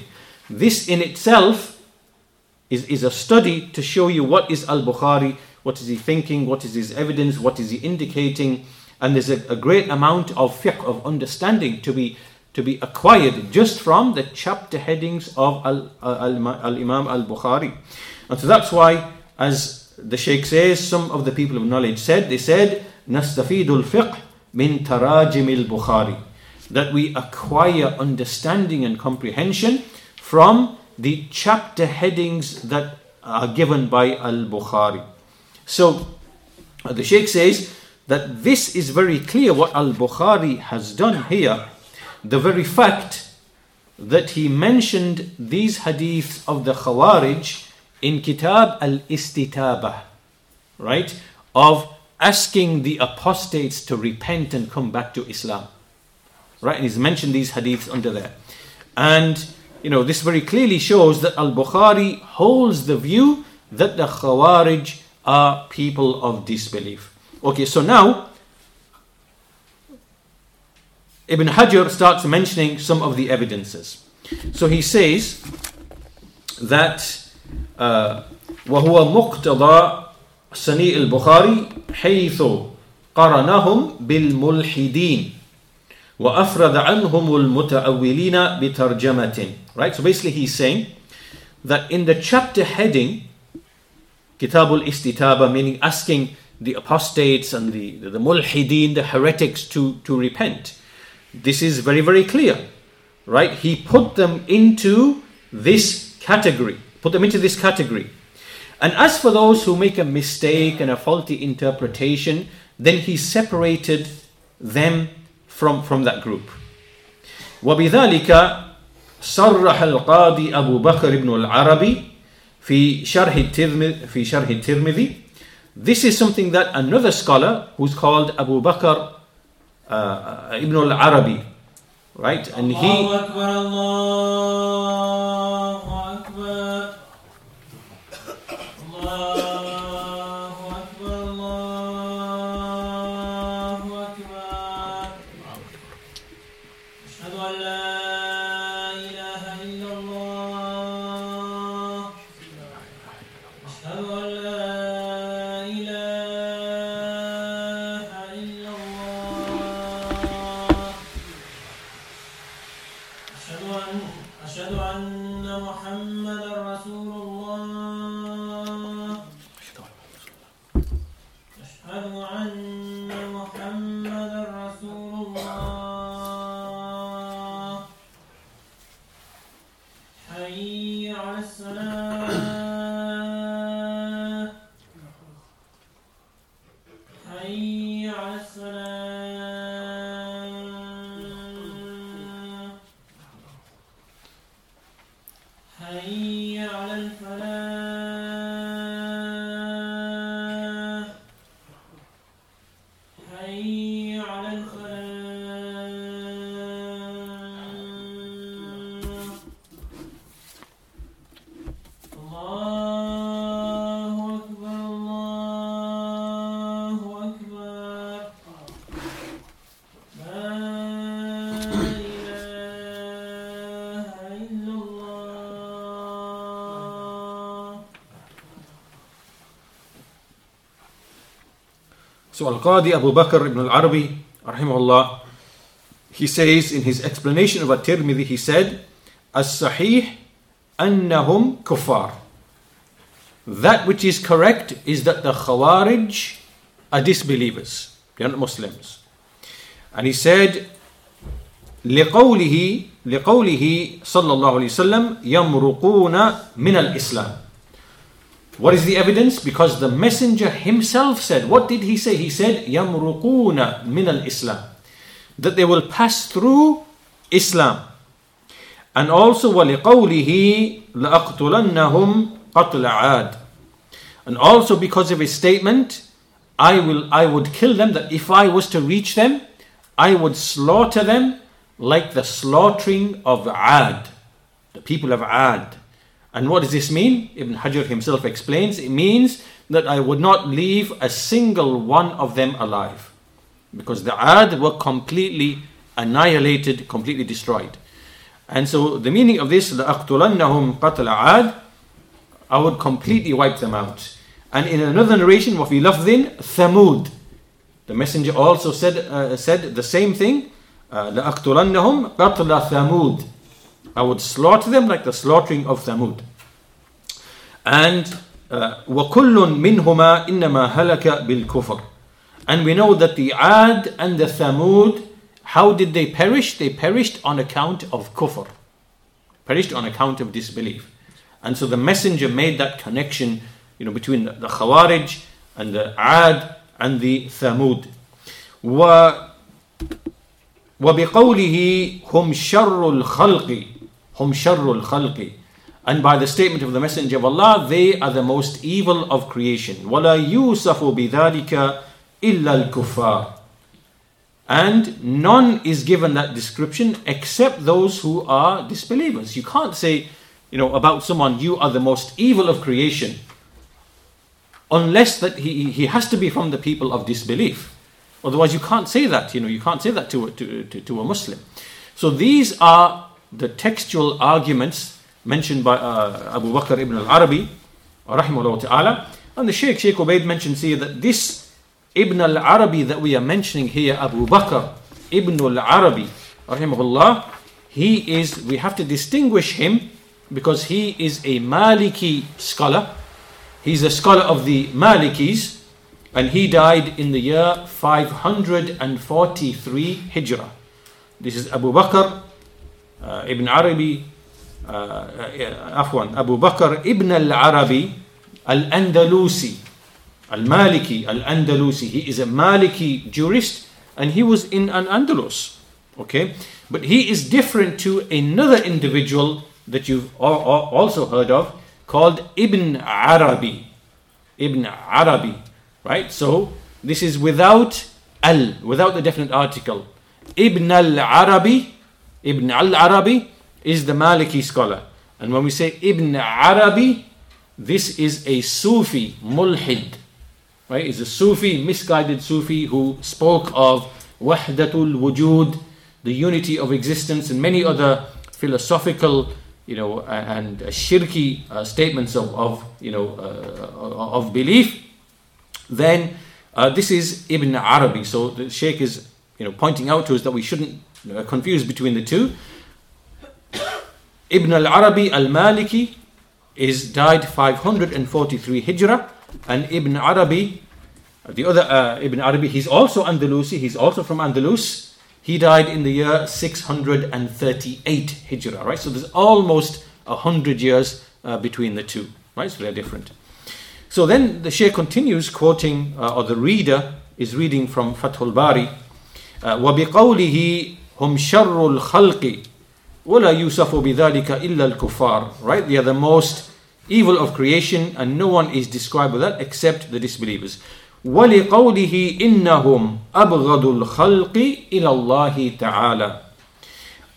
This in itself is, is a study to show you what is Al Bukhari, what is he thinking, what is his evidence, what is he indicating, and there's a, a great amount of fiqh, of understanding to be to be acquired just from the chapter headings of Al, uh, Al-, Al- Imam Al Bukhari. And so that's why, as the Sheikh says, some of the people of knowledge said, they said, Nastafidul fiqh min tarajimil Bukhari. That we acquire understanding and comprehension from the chapter headings that are given by Al Bukhari. So the Sheikh says that this is very clear what Al Bukhari has done here the very fact that he mentioned these hadiths of the Khawarij in Kitab Al Istitaba, right? Of asking the apostates to repent and come back to Islam. Right? And he's mentioned these hadiths under there. And, you know, this very clearly shows that Al Bukhari holds the view that the Khawarij are people of disbelief. Okay, so now Ibn Hajar starts mentioning some of the evidences. So he says that uh, وهو مقتضى سني البخاري حيث قرنهم بالملحدين وأفرد عنهم المتأولين بترجمة right so basically he's saying that in the chapter heading Kitab al-Istitaba meaning asking the apostates and the, the, the mulhideen, the heretics to, to repent. This is very, very clear. Right? He put them into this category. Put them into this category. And as for those who make a mistake and a faulty interpretation, then he separated them from, from that group. وبذلك صرح القاضي أبو بكر بن العربي في شرح الترمذي في شرح الترمذي This is something that another scholar who's called Abu Bakr uh, Ibn al-Arabi right? And he Al-Qadi Abu Bakr ibn al-Arabi, rahimahullah, he says in his explanation of At-Tirmidhi, he said, As-sahih annahum kuffar. That which is correct is that the Khawarij are disbelievers. They are not Muslims. And he said, لقوله لقوله صلى الله عليه وسلم يمرقون من الإسلام What is the evidence? Because the messenger himself said, what did he say? He said, يَمْرُقُونَ مِنَ الْإِسْلام That they will pass through Islam. And also, وَلِقَوْلِهِ لَأَقْتُلَنَّهُمْ قَتْلَ عَادٍ And also because of his statement, I will I would kill them, that if I was to reach them, I would slaughter them like the slaughtering of Ad, the people of Ad. And what does this mean? Ibn Hajar himself explains it means that I would not leave a single one of them alive. Because the Ad were completely annihilated, completely destroyed. And so the meaning of this, لَأَقْتُلَنَّهُمْ قَتْلَ عَادٍ I would completely wipe them out. And in another narration, وَفِي لَفْظٍ ثَمُودٍ The messenger also said, uh, said the same thing, uh, لَأَقْتُلَنَّهُمْ قَتْلَ ثَمُودٍ I would slaughter them like the slaughtering of Thamud. And uh, وَكُلٌّ مِّنْهُمَا إِنَّمَا هَلَكَ بِالْكُفْرِ And we know that the Ad and the Thamud, how did they perish? They perished on account of kufr. Perished on account of disbelief. And so the messenger made that connection you know, between the Khawarij and the Ad and the Thamud. و وبقوله هم شر الخلق هم شر الخلق and by the statement of the messenger of Allah they are the most evil of creation ولا يوصف بذلك إلا الكفار and none is given that description except those who are disbelievers you can't say you know about someone you are the most evil of creation unless that he, he has to be from the people of disbelief Otherwise, you can't say that. You know, you can't say that to a, to, to, to a Muslim. So these are the textual arguments mentioned by uh, Abu Bakr ibn al-Arabi, rahimahullah ta'ala. And the Sheikh, Sheikh Ubaid mentions here that this Ibn al-Arabi that we are mentioning here, Abu Bakr ibn al-Arabi, rahimahullah, he is, we have to distinguish him because he is a Maliki scholar. He's a scholar of the Malikis, and he died in the year 543 Hijrah. This is Abu Bakr uh, ibn Arabi, uh, uh, Afwan, Abu Bakr ibn al Arabi al Andalusi, al Maliki, al Andalusi. He is a Maliki jurist and he was in an Andalus. Okay, but he is different to another individual that you've al- al- also heard of called Ibn Arabi. Ibn Arabi. Right? So this is without al, without the definite article. Ibn al Arabi, Ibn al Arabi is the Maliki scholar. And when we say Ibn Arabi, this is a Sufi mulhid. Right? Is a Sufi, misguided Sufi who spoke of wahdatul wujud, the unity of existence, and many other philosophical you know, and shirky uh, statements of, of you know, uh, of belief then uh, this is Ibn Arabi. So the Sheikh is you know, pointing out to us that we shouldn't uh, confuse between the two. Ibn al Arabi al Maliki is died 543 Hijrah, and Ibn Arabi, the other uh, Ibn Arabi, he's also Andalusi, he's also from Andalus. He died in the year 638 Hijrah, right? So there's almost a hundred years uh, between the two, right? So they're different. So then the Shaykh continues quoting, uh, or the reader is reading from Fathul Bari, uh, وَبِقَوْلِهِ هُمْ شَرُّ الْخَلْقِ ولا يوسف بذلك إلا الكفار right they are the most evil of creation and no one is described with that except the disbelievers ولقوله إنهم أبغض الخلق إلى الله تعالى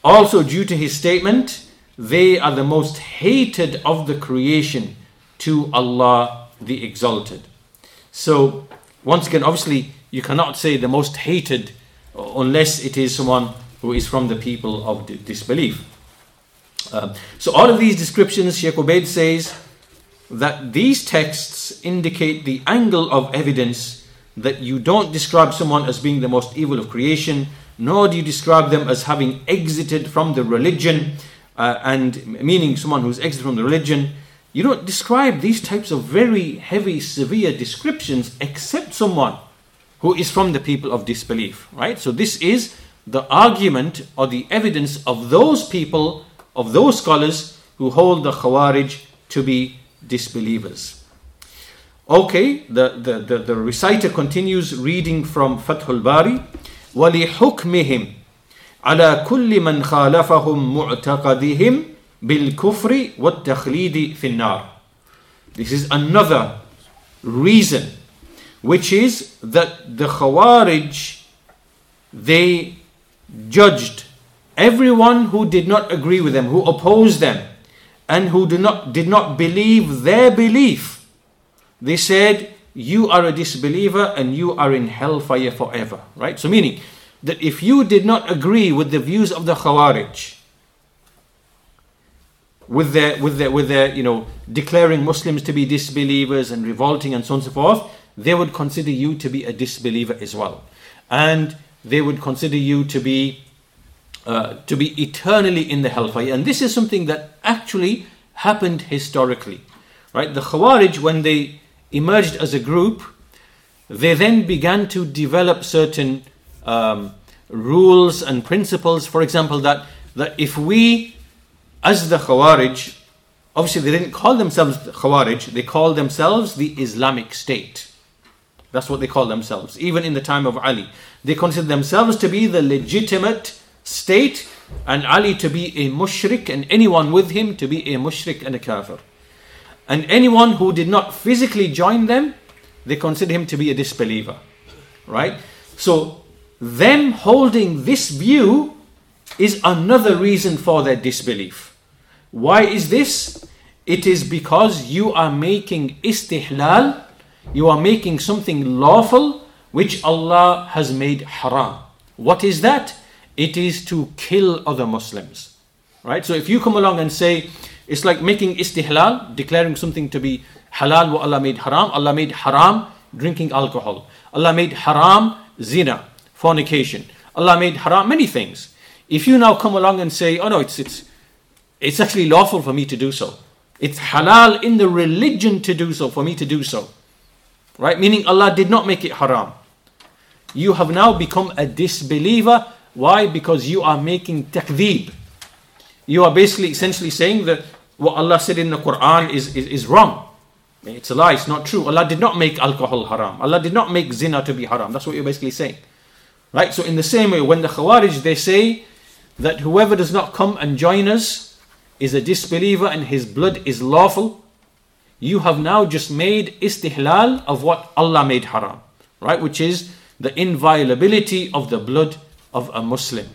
also due to his statement they are the most hated of the creation to Allah the Exalted. So, once again, obviously, you cannot say the most hated unless it is someone who is from the people of disbelief. Um, so, all of these descriptions, Sheikh Ubaid says that these texts indicate the angle of evidence that you don't describe someone as being the most evil of creation, nor do you describe them as having exited from the religion, uh, and meaning someone who's exited from the religion. You don't describe these types of very heavy, severe descriptions except someone who is from the people of disbelief, right? So, this is the argument or the evidence of those people, of those scholars who hold the Khawarij to be disbelievers. Okay, the, the, the, the reciter continues reading from Fathul Bari. ولحكمهم على كل من خالفهم معتقدهم بالكفر والتخليد في النار. This is another reason, which is that the Khawarij they judged everyone who did not agree with them, who opposed them, and who did not did not believe their belief. They said, "You are a disbeliever and you are in hellfire forever." Right? So, meaning that if you did not agree with the views of the Khawarij, with their with their with their you know declaring Muslims to be disbelievers and revolting and so on and so forth, they would consider you to be a disbeliever as well, and they would consider you to be uh, to be eternally in the hellfire. And this is something that actually happened historically, right? The Khawarij, when they emerged as a group, they then began to develop certain um, rules and principles. For example, that that if we as the Khawarij, obviously they didn't call themselves the Khawarij, they called themselves the Islamic State. That's what they call themselves, even in the time of Ali. They consider themselves to be the legitimate state, and Ali to be a mushrik, and anyone with him to be a mushrik and a kafir. And anyone who did not physically join them, they consider him to be a disbeliever. Right? So, them holding this view is another reason for their disbelief. Why is this? It is because you are making istihlal, you are making something lawful which Allah has made haram. What is that? It is to kill other Muslims. Right? So if you come along and say, it's like making istihlal, declaring something to be halal what Allah made haram. Allah made haram drinking alcohol. Allah made haram zina, fornication. Allah made haram many things. If you now come along and say, oh no, it's, it's, it's actually lawful for me to do so. It's halal in the religion to do so, for me to do so. Right? Meaning Allah did not make it haram. You have now become a disbeliever. Why? Because you are making takdeeb. You are basically essentially saying that what Allah said in the Quran is, is, is wrong. It's a lie, it's not true. Allah did not make alcohol haram. Allah did not make zina to be haram. That's what you're basically saying. Right? So in the same way, when the Khawarij they say that whoever does not come and join us is a disbeliever and his blood is lawful, you have now just made istihlal of what Allah made haram, right? Which is the inviolability of the blood of a Muslim.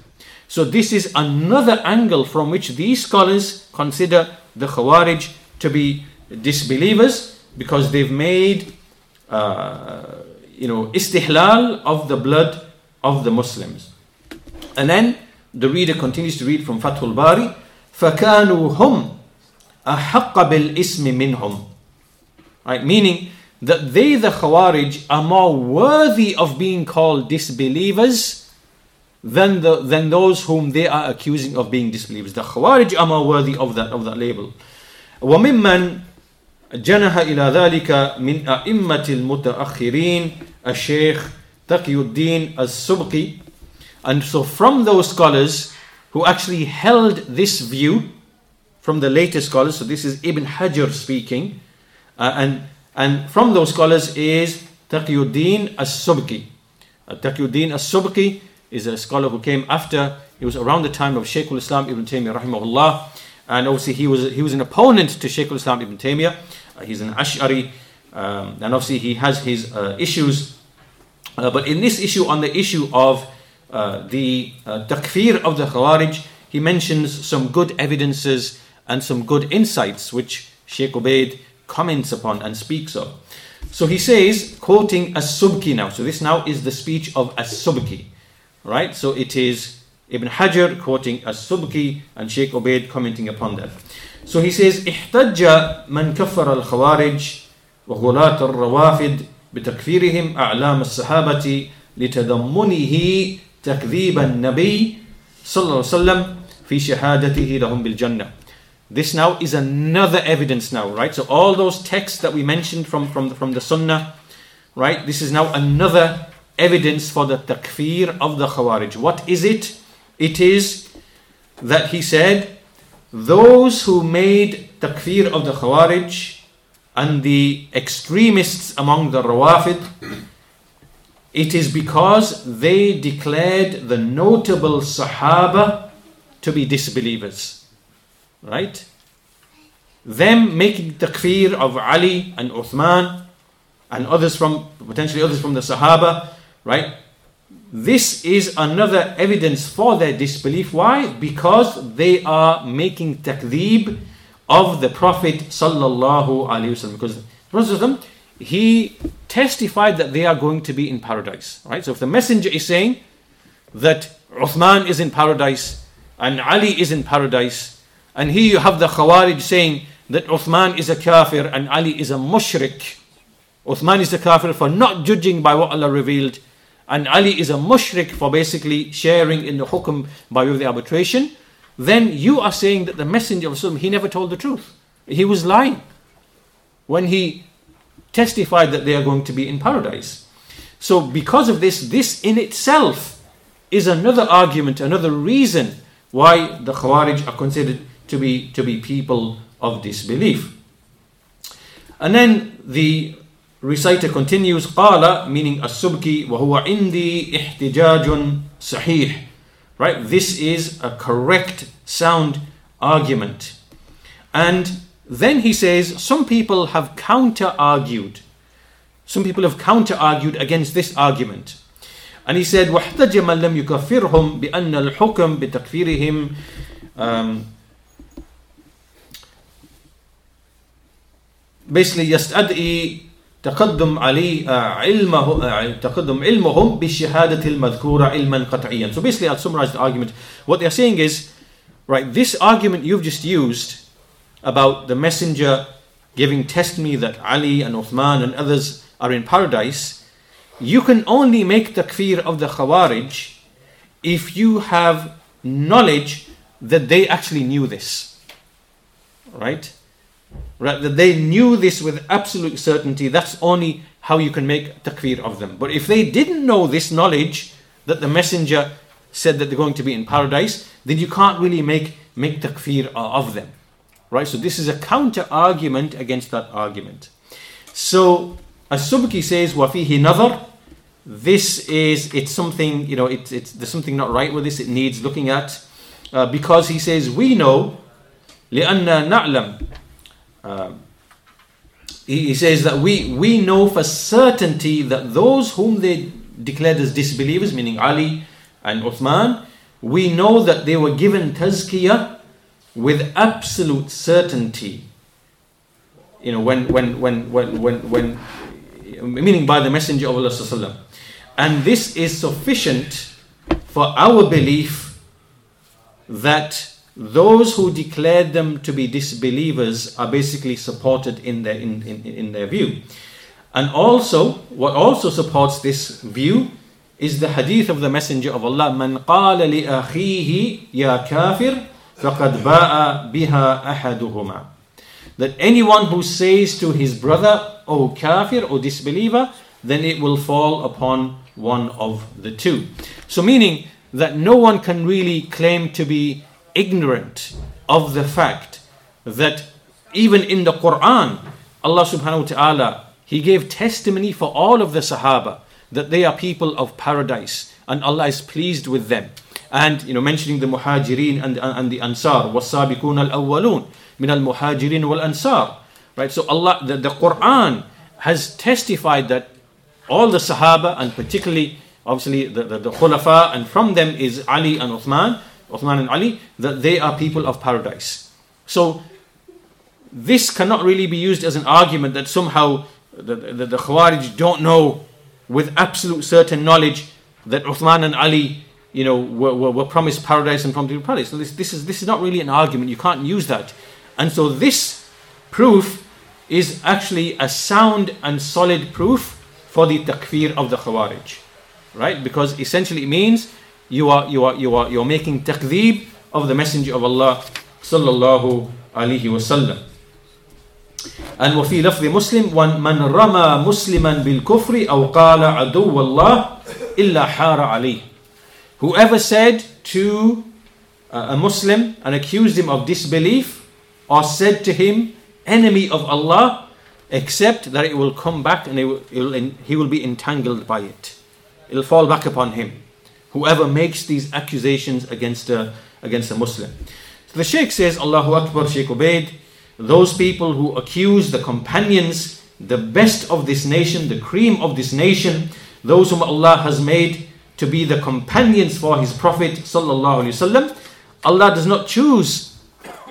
So, this is another angle from which these scholars consider the Khawarij to be disbelievers because they've made, uh, you know, istihlal of the blood of the Muslims. And then the reader continues to read from Fathul Bari. فكانوا هم أحق بالاسم منهم right meaning that they the Khawarij are more worthy of being called disbelievers than the than those whom they are accusing of being disbelievers the Khawarij are more worthy of that of that label وممن جنح إلى ذلك من أئمة المتأخرين الشيخ تقي الدين السبقي and so from those scholars who actually held this view from the later scholars. So this is Ibn Hajar speaking, uh, and and from those scholars is Taqiyuddin as-Subki. Uh, Taqiyuddin as-Subki is a scholar who came after It was around the time of Shaykh al-Islam ibn Taymiyyah rahimahullah. And obviously he was, he was an opponent to Shaykh al-Islam ibn Taymiyyah. Uh, he's an Ash'ari. Um, and obviously he has his uh, issues. Uh, but in this issue, on the issue of uh, the uh, takfir of the Khawarij, he mentions some good evidences and some good insights which Sheikh Ubaid comments upon and speaks of. So he says, quoting As-Subki now. So this now is the speech of As-Subki. Right? So it is Ibn Hajar quoting As-Subki and Sheikh Ubaid commenting upon that. So he says, احتج من كفر الخوارج وغلاة الروافد بتكفيرهم أعلام الصحابة لتضمنه تكذيب النبي صلى الله عليه وسلم في شهادته لهم بالجنة. This now is another evidence now, right? So all those texts that we mentioned from, from, from the Sunnah, right? This is now another evidence for the takfir of the Khawarij. What is it? It is that he said, those who made takfir of the Khawarij and the extremists among the Rawafid, it is because they declared the notable Sahaba to be disbelievers. Right? Them making takfir of Ali and Uthman and others from, potentially others from the Sahaba, right? This is another evidence for their disbelief. Why? Because they are making takdeeb of the Prophet sallallahu alaihi wasallam. Because Prophet he testified that they are going to be in paradise. Right? So if the messenger is saying that Uthman is in paradise and Ali is in paradise, and here you have the Khawarij saying that Uthman is a kafir and Ali is a mushrik. Uthman is a kafir for not judging by what Allah revealed, and Ali is a mushrik for basically sharing in the hukum by way of the arbitration. Then you are saying that the Messenger of Islam he never told the truth. He was lying when he testified that they are going to be in paradise. So, because of this, this in itself is another argument, another reason why the Khawarij are considered to be, to be people of disbelief. And then the reciter continues, قال meaning السبكي وهو عندي احتجاج صحيح. Right, this is a correct, sound argument. And then he says, some people have counter argued. Some people have counter argued against this argument. And he said, واحتج من لم يكفرهم بأن الحكم بتكفيرهم um, basically يستدعي تقدم علي علمه تقدم علمهم بالشهادة المذكورة علما قطعيا. So basically I'll summarize the argument. What they're saying is, right, this argument you've just used about the messenger giving testimony that Ali and Uthman and others are in paradise, you can only make takfir of the Khawarij if you have knowledge that they actually knew this. Right? Right? That they knew this with absolute certainty. That's only how you can make takfir of them. But if they didn't know this knowledge that the messenger said that they're going to be in paradise, then you can't really make, make takfir of them. Right? So this is a counter argument against that argument. So As-Subki says, وَفِيهِ نَظَرٌ This is, it's something, you know, it, it's, there's something not right with this, it needs looking at. Uh, because he says, we know, لِأَنَّا نَعْلَمْ um, he, he says that we, we know for certainty that those whom they declared as disbelievers, meaning Ali and Uthman, we know that they were given tazkiyah with absolute certainty. You know, when, when, when, when, when, when meaning by the Messenger of Allah. And this is sufficient for our belief that those who declared them to be disbelievers are basically supported in their, in, in, in their view. And also, what also supports this view is the hadith of the Messenger of Allah من قال لأخيه يا كافر فقد باء بها أحدهما that anyone who says to his brother, O kafir, O disbeliever, then it will fall upon one of the two. So, meaning that no one can really claim to be ignorant of the fact that even in the Quran, Allah subhanahu wa ta'ala, He gave testimony for all of the Sahaba that they are people of paradise and Allah is pleased with them. and you know mentioning the muhajirin and, and the ansar wasabiqun al-awwalun min al-muhajirin wal-ansar right so allah the, the quran has testified that all the sahaba and particularly obviously the, the, the khulafa and from them is ali and uthman uthman and ali that they are people of paradise so this cannot really be used as an argument that somehow the, the, the Khawarij don't know with absolute certain knowledge that Uthman and Ali, you know, were, were, were promised paradise and promised paradise. So this, this, is, this is not really an argument. You can't use that. And so this proof is actually a sound and solid proof for the takfir of the Khawarij. Right? Because essentially it means you are, you are, you are, you're making takdeeb of the Messenger of Allah sallallahu alayhi wasallam. And وفي لفظ مسلم من رمى مسلما بالكفر أو قال عدو الله إلا حار عليه Whoever said to a Muslim and accused him of disbelief or said to him enemy of Allah except that it will come back and it will, it will, he will be entangled by it. It will fall back upon him. Whoever makes these accusations against a, against a Muslim. So the Sheikh says, Allahu Akbar, Sheikh Ubaid, those people who accuse the companions, the best of this nation, the cream of this nation, those whom Allah has made to be the companions for His Prophet wasallam. Allah does not choose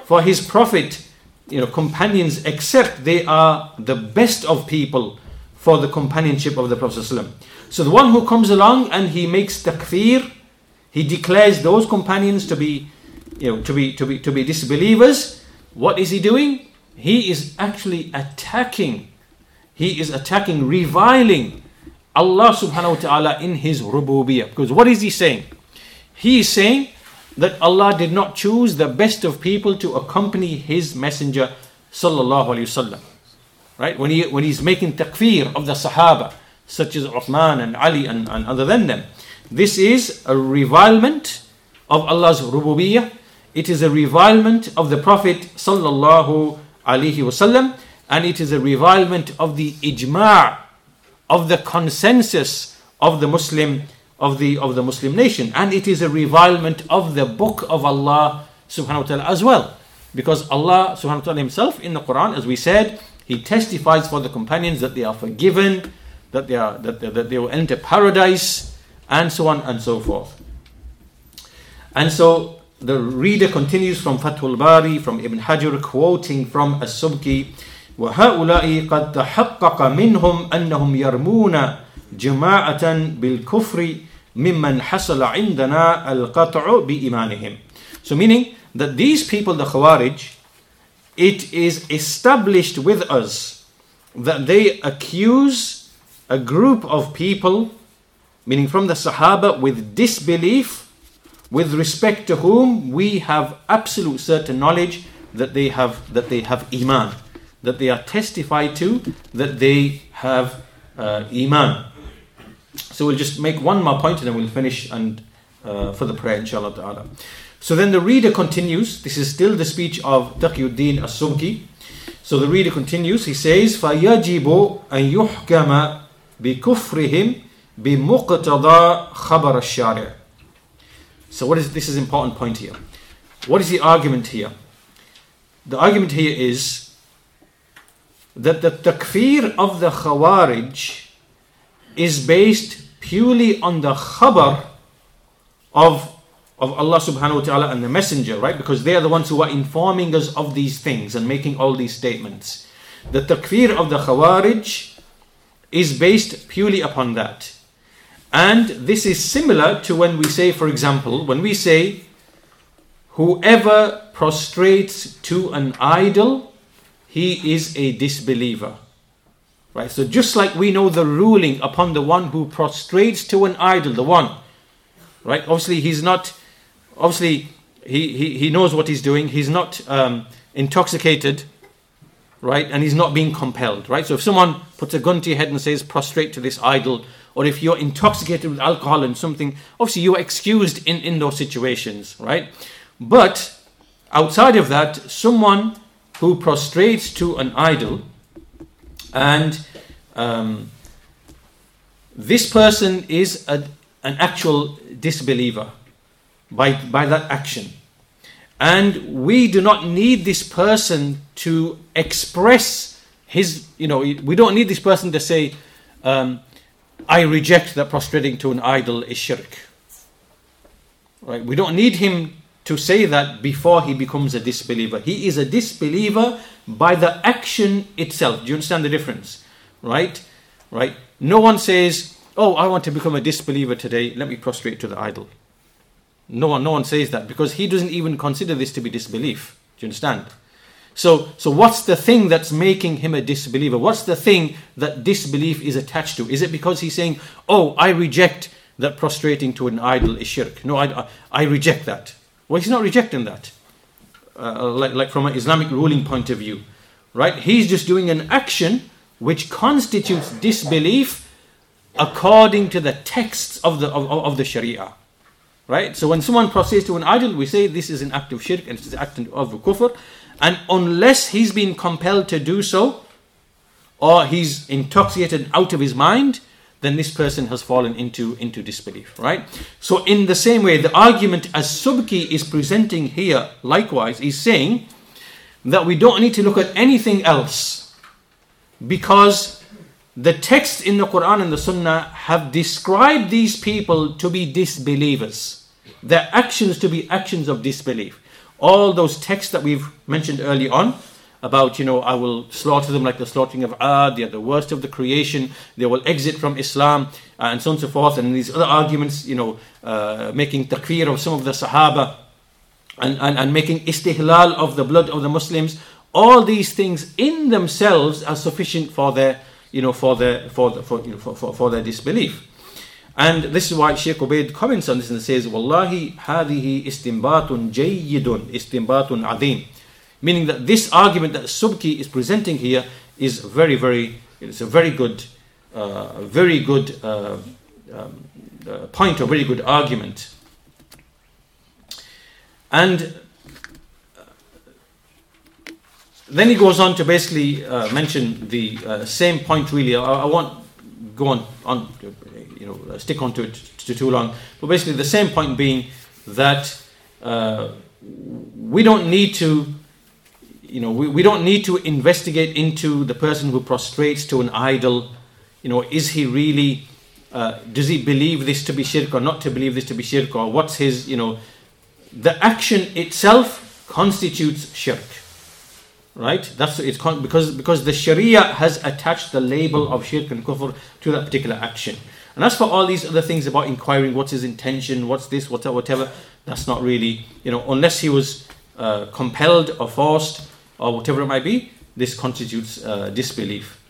for His Prophet, you know, companions except they are the best of people for the companionship of the Prophet sallallahu So the one who comes along and he makes takfir, he declares those companions to be, you know, to be to be to be disbelievers. What is he doing? He is actually attacking. He is attacking, reviling Allah subhanahu wa ta'ala in his rububiyyah. Because what is he saying? He is saying that Allah did not choose the best of people to accompany his messenger sallallahu alayhi wasallam. Right? When he when he's making takfir of the Sahaba, such as Uthman and Ali and, and other than them. This is a revilement of Allah's rububiyyah. It is a revilement of the Prophet sallallahu alaihi wasallam, and it is a revilement of the ijma' of the consensus of the Muslim of the of the Muslim nation, and it is a revilement of the Book of Allah subhanahu wa ta'ala as well, because Allah subhanahu wa ta'ala Himself in the Quran, as we said, He testifies for the companions that they are forgiven, that they are that they, that they will enter paradise, and so on and so forth. And so the reader continues from Fathul Bari, from Ibn Hajar, quoting from As-Subki, وهؤلاء قد تحقق منهم أنهم يرمون جماعة بالكفر ممن حصل عندنا القطع بإيمانهم. So meaning that these people, the Khawarij, it is established with us that they accuse a group of people, meaning from the Sahaba, with disbelief with respect to whom we have absolute certain knowledge that they have that they have iman that they are testified to that they have uh, iman. So we'll just make one more point and then we'll finish and uh, for the prayer inshallah ta'ala so then the reader continues. This is still the speech of Taqiyuddin as-Subki. So the reader continues. He says, فَيَجِبُ أَن يُحْكَمَ بِكُفْرِهِمْ بِمُقْتَضَى خَبَرَ الشَّارِعِ So what is this is important point here. What is the argument here? The argument here is that the takfir of the Khawarij is based purely on the khabar of of Allah subhanahu wa ta'ala and the messenger, right? Because they are the ones who are informing us of these things and making all these statements. The takfir of the Khawarij is based purely upon that. And this is similar to when we say, for example, when we say, whoever prostrates to an idol, he is a disbeliever. Right? So just like we know the ruling upon the one who prostrates to an idol, the one, right? Obviously, he's not, obviously, he, he, he knows what he's doing. He's not um, intoxicated, right? And he's not being compelled, right? So if someone puts a gun to your head and says, prostrate to this idol, or if you're intoxicated with alcohol and something, obviously you're excused in, in those situations, right? But outside of that, someone who prostrates to an idol and um, this person is a, an actual disbeliever, by, by that action. And we do not need this person to express his, you know, we don't need this person to say, um, I reject that prostrating to an idol is shirk. Right? We don't need him to say that before he becomes a disbeliever. He is a disbeliever by the action itself. Do you understand the difference? Right? Right? No one says, "Oh, I want to become a disbeliever today. Let me prostrate to the idol." No one, no one says that because he doesn't even consider this to be disbelief. Do you understand? So, so what's the thing that's making him a disbeliever? What's the thing that disbelief is attached to? Is it because he's saying, "Oh, I reject that prostrating to an idol is shirk"? No, I, I, I reject that. Well, he's not rejecting that, uh, like, like from an Islamic ruling point of view, right? He's just doing an action which constitutes disbelief according to the texts of the of, of the Sharia. Right? So when someone prostrates to an idol, we say this is an act of shirk and it's an act of kufr. And unless he's been compelled to do so, or he's intoxicated out of his mind, then this person has fallen into, into disbelief, right? So, in the same way, the argument as Subki is presenting here, likewise, is saying that we don't need to look at anything else because the text in the Quran and the Sunnah have described these people to be disbelievers, their actions to be actions of disbelief. All those texts that we've mentioned early on about, you know, I will slaughter them like the slaughtering of Ad, they are the worst of the creation, they will exit from Islam, uh, and so on and so forth. And these other arguments, you know, uh, making takfir of some of the Sahaba and, and, and making istihlal of the blood of the Muslims. All these things in themselves are sufficient for their, you know, for their for the, for, you know, for, for, for their disbelief. And this is why Sheikh Ubaid comments on this and says, Wallahi, hadihi istimbatun jayyidun, istimbatun adim. Meaning that this argument that Subki is presenting here is very, very, it's a very good, uh, very good uh, um, uh, point, a very good argument. And then he goes on to basically uh, mention the uh, same point. Really, I, I, won't go on, on, you know, stick on to it to too long. But basically, the same point being that we don't need to you know, we, we don't need to investigate into the person who prostrates to an idol. You know, is he really, uh, does he believe this to be shirk or not to believe this to be shirk or what's his, you know, the action itself constitutes shirk right? That's it's called because because the Sharia has attached the label of shirk and kufr to that particular action. And as for all these other things about inquiring, what's his intention, what's this, whatever, whatever, that's not really you know unless he was uh, compelled or forced or whatever it might be, this constitutes uh, disbelief.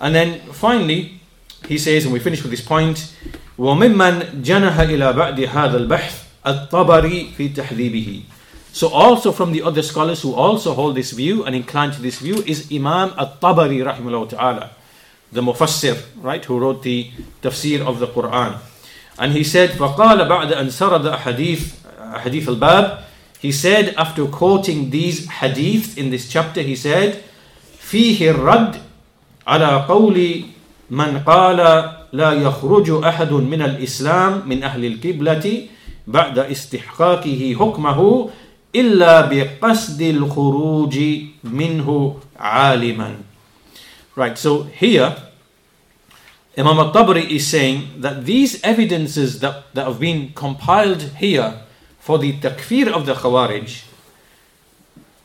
And then finally, he says, and we finish with this point. وممن جنح إلى بعد هذا البحث الطبري في تهذيبه so also from the other scholars who also hold this view and inclined to this view is Imam At-Tabari rahimahullah ta'ala, the Mufassir, right, who wrote the tafsir of the Quran. And he said, فَقَالَ بَعْدَ أَنْ سَرَدَ أَحَدِيث, حَدِيثِ al-Bab, he said after quoting these hadiths in this chapter, he said, فِيهِ الرَّدْ عَلَى قَوْلِ مَنْ قَالَ لا يخرج أحد من الإسلام من أهل الْقِبْلَةِ بعد استحقاقه حكمه إلا بقصد الخروج minhu عالما. Right, so here Imam al-Tabari is saying that these evidences that, that have been compiled here for the takfir of the Khawarij,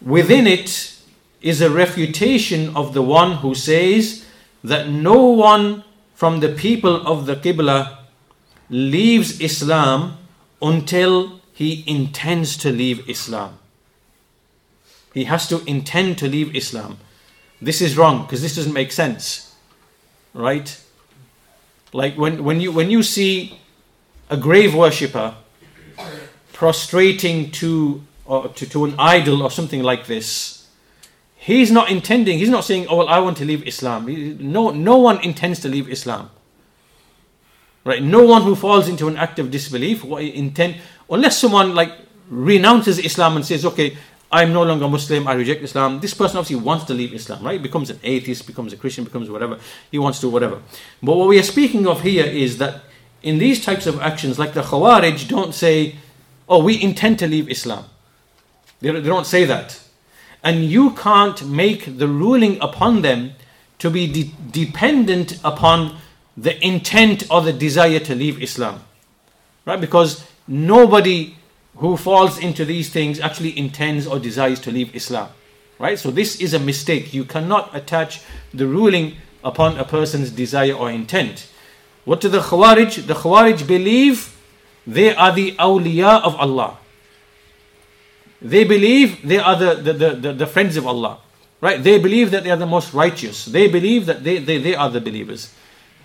within it is a refutation of the one who says that no one from the people of the Qibla leaves Islam until he intends to leave Islam. He has to intend to leave Islam. This is wrong because this doesn't make sense. Right? Like when, when you when you see a grave worshipper prostrating to, or to, to an idol or something like this, he's not intending, he's not saying, oh, well, I want to leave Islam. No, no one intends to leave Islam. Right? No one who falls into an act of disbelief what intend, unless someone like renounces Islam and says, okay, I'm no longer Muslim, I reject Islam. This person obviously wants to leave Islam, right? Becomes an atheist, becomes a Christian, becomes whatever. He wants to whatever. But what we are speaking of here is that in these types of actions, like the Khawarij, don't say, oh, we intend to leave Islam. They, don't say that. And you can't make the ruling upon them to be de- dependent upon the intent or the desire to leave Islam. Right? Because nobody who falls into these things actually intends or desires to leave Islam. Right? So this is a mistake. You cannot attach the ruling upon a person's desire or intent. What do the Khawarij? The Khawarij believe they are the awliya of Allah. They believe they are the, the, the, the, the friends of Allah. Right? They believe that they are the most righteous. They believe that they, they, they are the believers.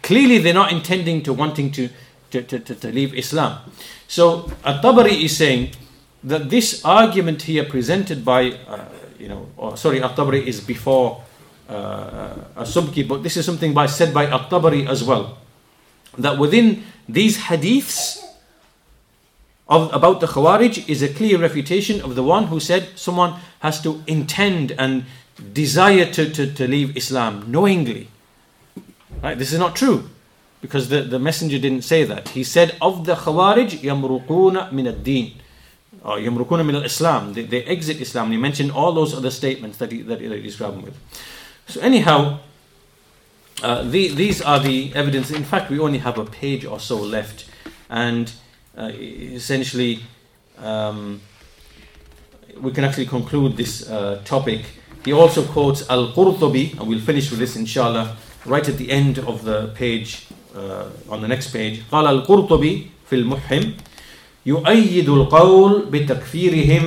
Clearly, they're not intending to wanting to, to, to, to, to leave Islam. So, At-Tabari is saying that this argument here presented by, uh, you know, or, sorry, At-Tabari is before uh, As-Subki, but this is something by, said by At-Tabari as well. That within these hadiths, of, about the Khawarij is a clear refutation of the one who said someone has to intend and desire to, to, to leave Islam knowingly. Right? This is not true because the, the messenger didn't say that. He said of the Khawarij yamruquna min ad-din or yamruquna min al-Islam. They, they exit Islam. And he mentioned all those other statements that he, that he, that he's grabbing with. So anyhow, uh, the, these are the evidence. In fact, we only have a page or so left, and uh, essentially, um, we can actually conclude this uh, topic. He also quotes Al Qurtubi, and we'll finish with this inshallah right at the end of the page, on the next page. قال القرطبي في المحم يؤيد القول بتكفيرهم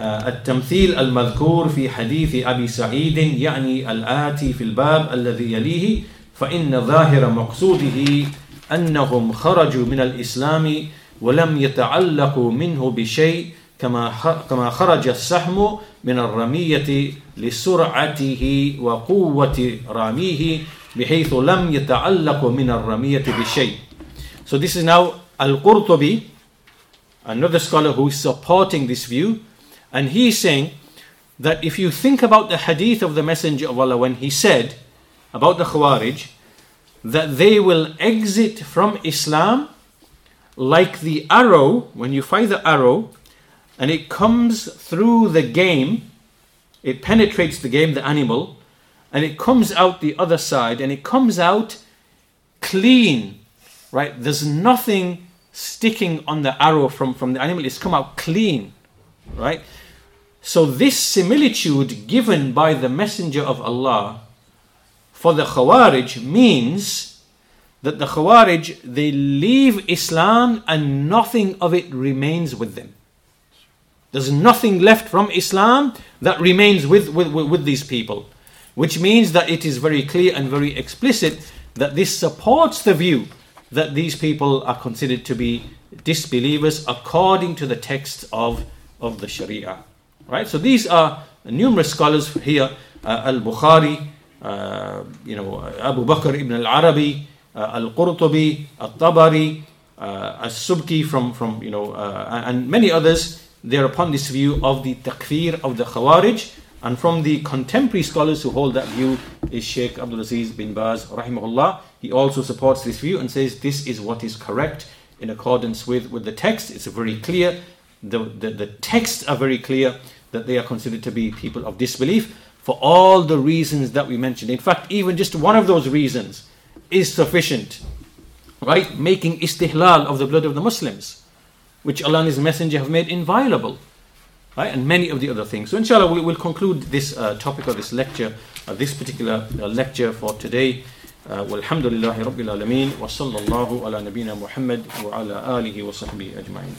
التمثيل المذكور في حديث أبي سعيد يعني الآتي في الباب الذي يليه فإن ظاهر مقصوده أنهم خرجوا من الإسلام ولم يتعلقوا منه بشيء كما كما خرج السهم من الرمية لسرعته وقوة راميه بحيث لم يتعلق من الرمية بشيء. So this is now Al-Qurtubi, another scholar who is supporting this view, and he is saying that if you think about the hadith of the Messenger of Allah when he said about the Khawarij, that they will exit from Islam like the arrow, when you fire the arrow and it comes through the game, it penetrates the game, the animal, and it comes out the other side and it comes out clean, right? There's nothing sticking on the arrow from, from the animal, it's come out clean, right? So, this similitude given by the Messenger of Allah for the Khawarij means that the Khawarij they leave Islam and nothing of it remains with them. There's nothing left from Islam that remains with, with, with these people, which means that it is very clear and very explicit that this supports the view that these people are considered to be disbelievers according to the text of, of the Sharia. Right? So these are numerous scholars here, uh, Al Bukhari, uh, you know, Abu Bakr ibn al Arabi, uh, Al Qurtubi, Al Tabari, uh, Al Subki from, from, you know, uh, and many others. They're upon this view of the takfir of the Khawarij. And from the contemporary scholars who hold that view is Sheikh Abdul Aziz bin Baz, rahimahullah. He also supports this view and says this is what is correct in accordance with, with the text. It's very clear. The, the, the texts are very clear that they are considered to be people of disbelief for all the reasons that we mentioned. In fact, even just one of those reasons is sufficient, right? Making istihlal of the blood of the Muslims, which Allah and His Messenger have made inviolable, right? And many of the other things. So, inshallah, we will conclude this uh, topic of this lecture, uh, this particular uh, lecture for today. والحمد لله رب العالمين وصلى الله على نبينا محمد وعلى آله وصحبه أجمعين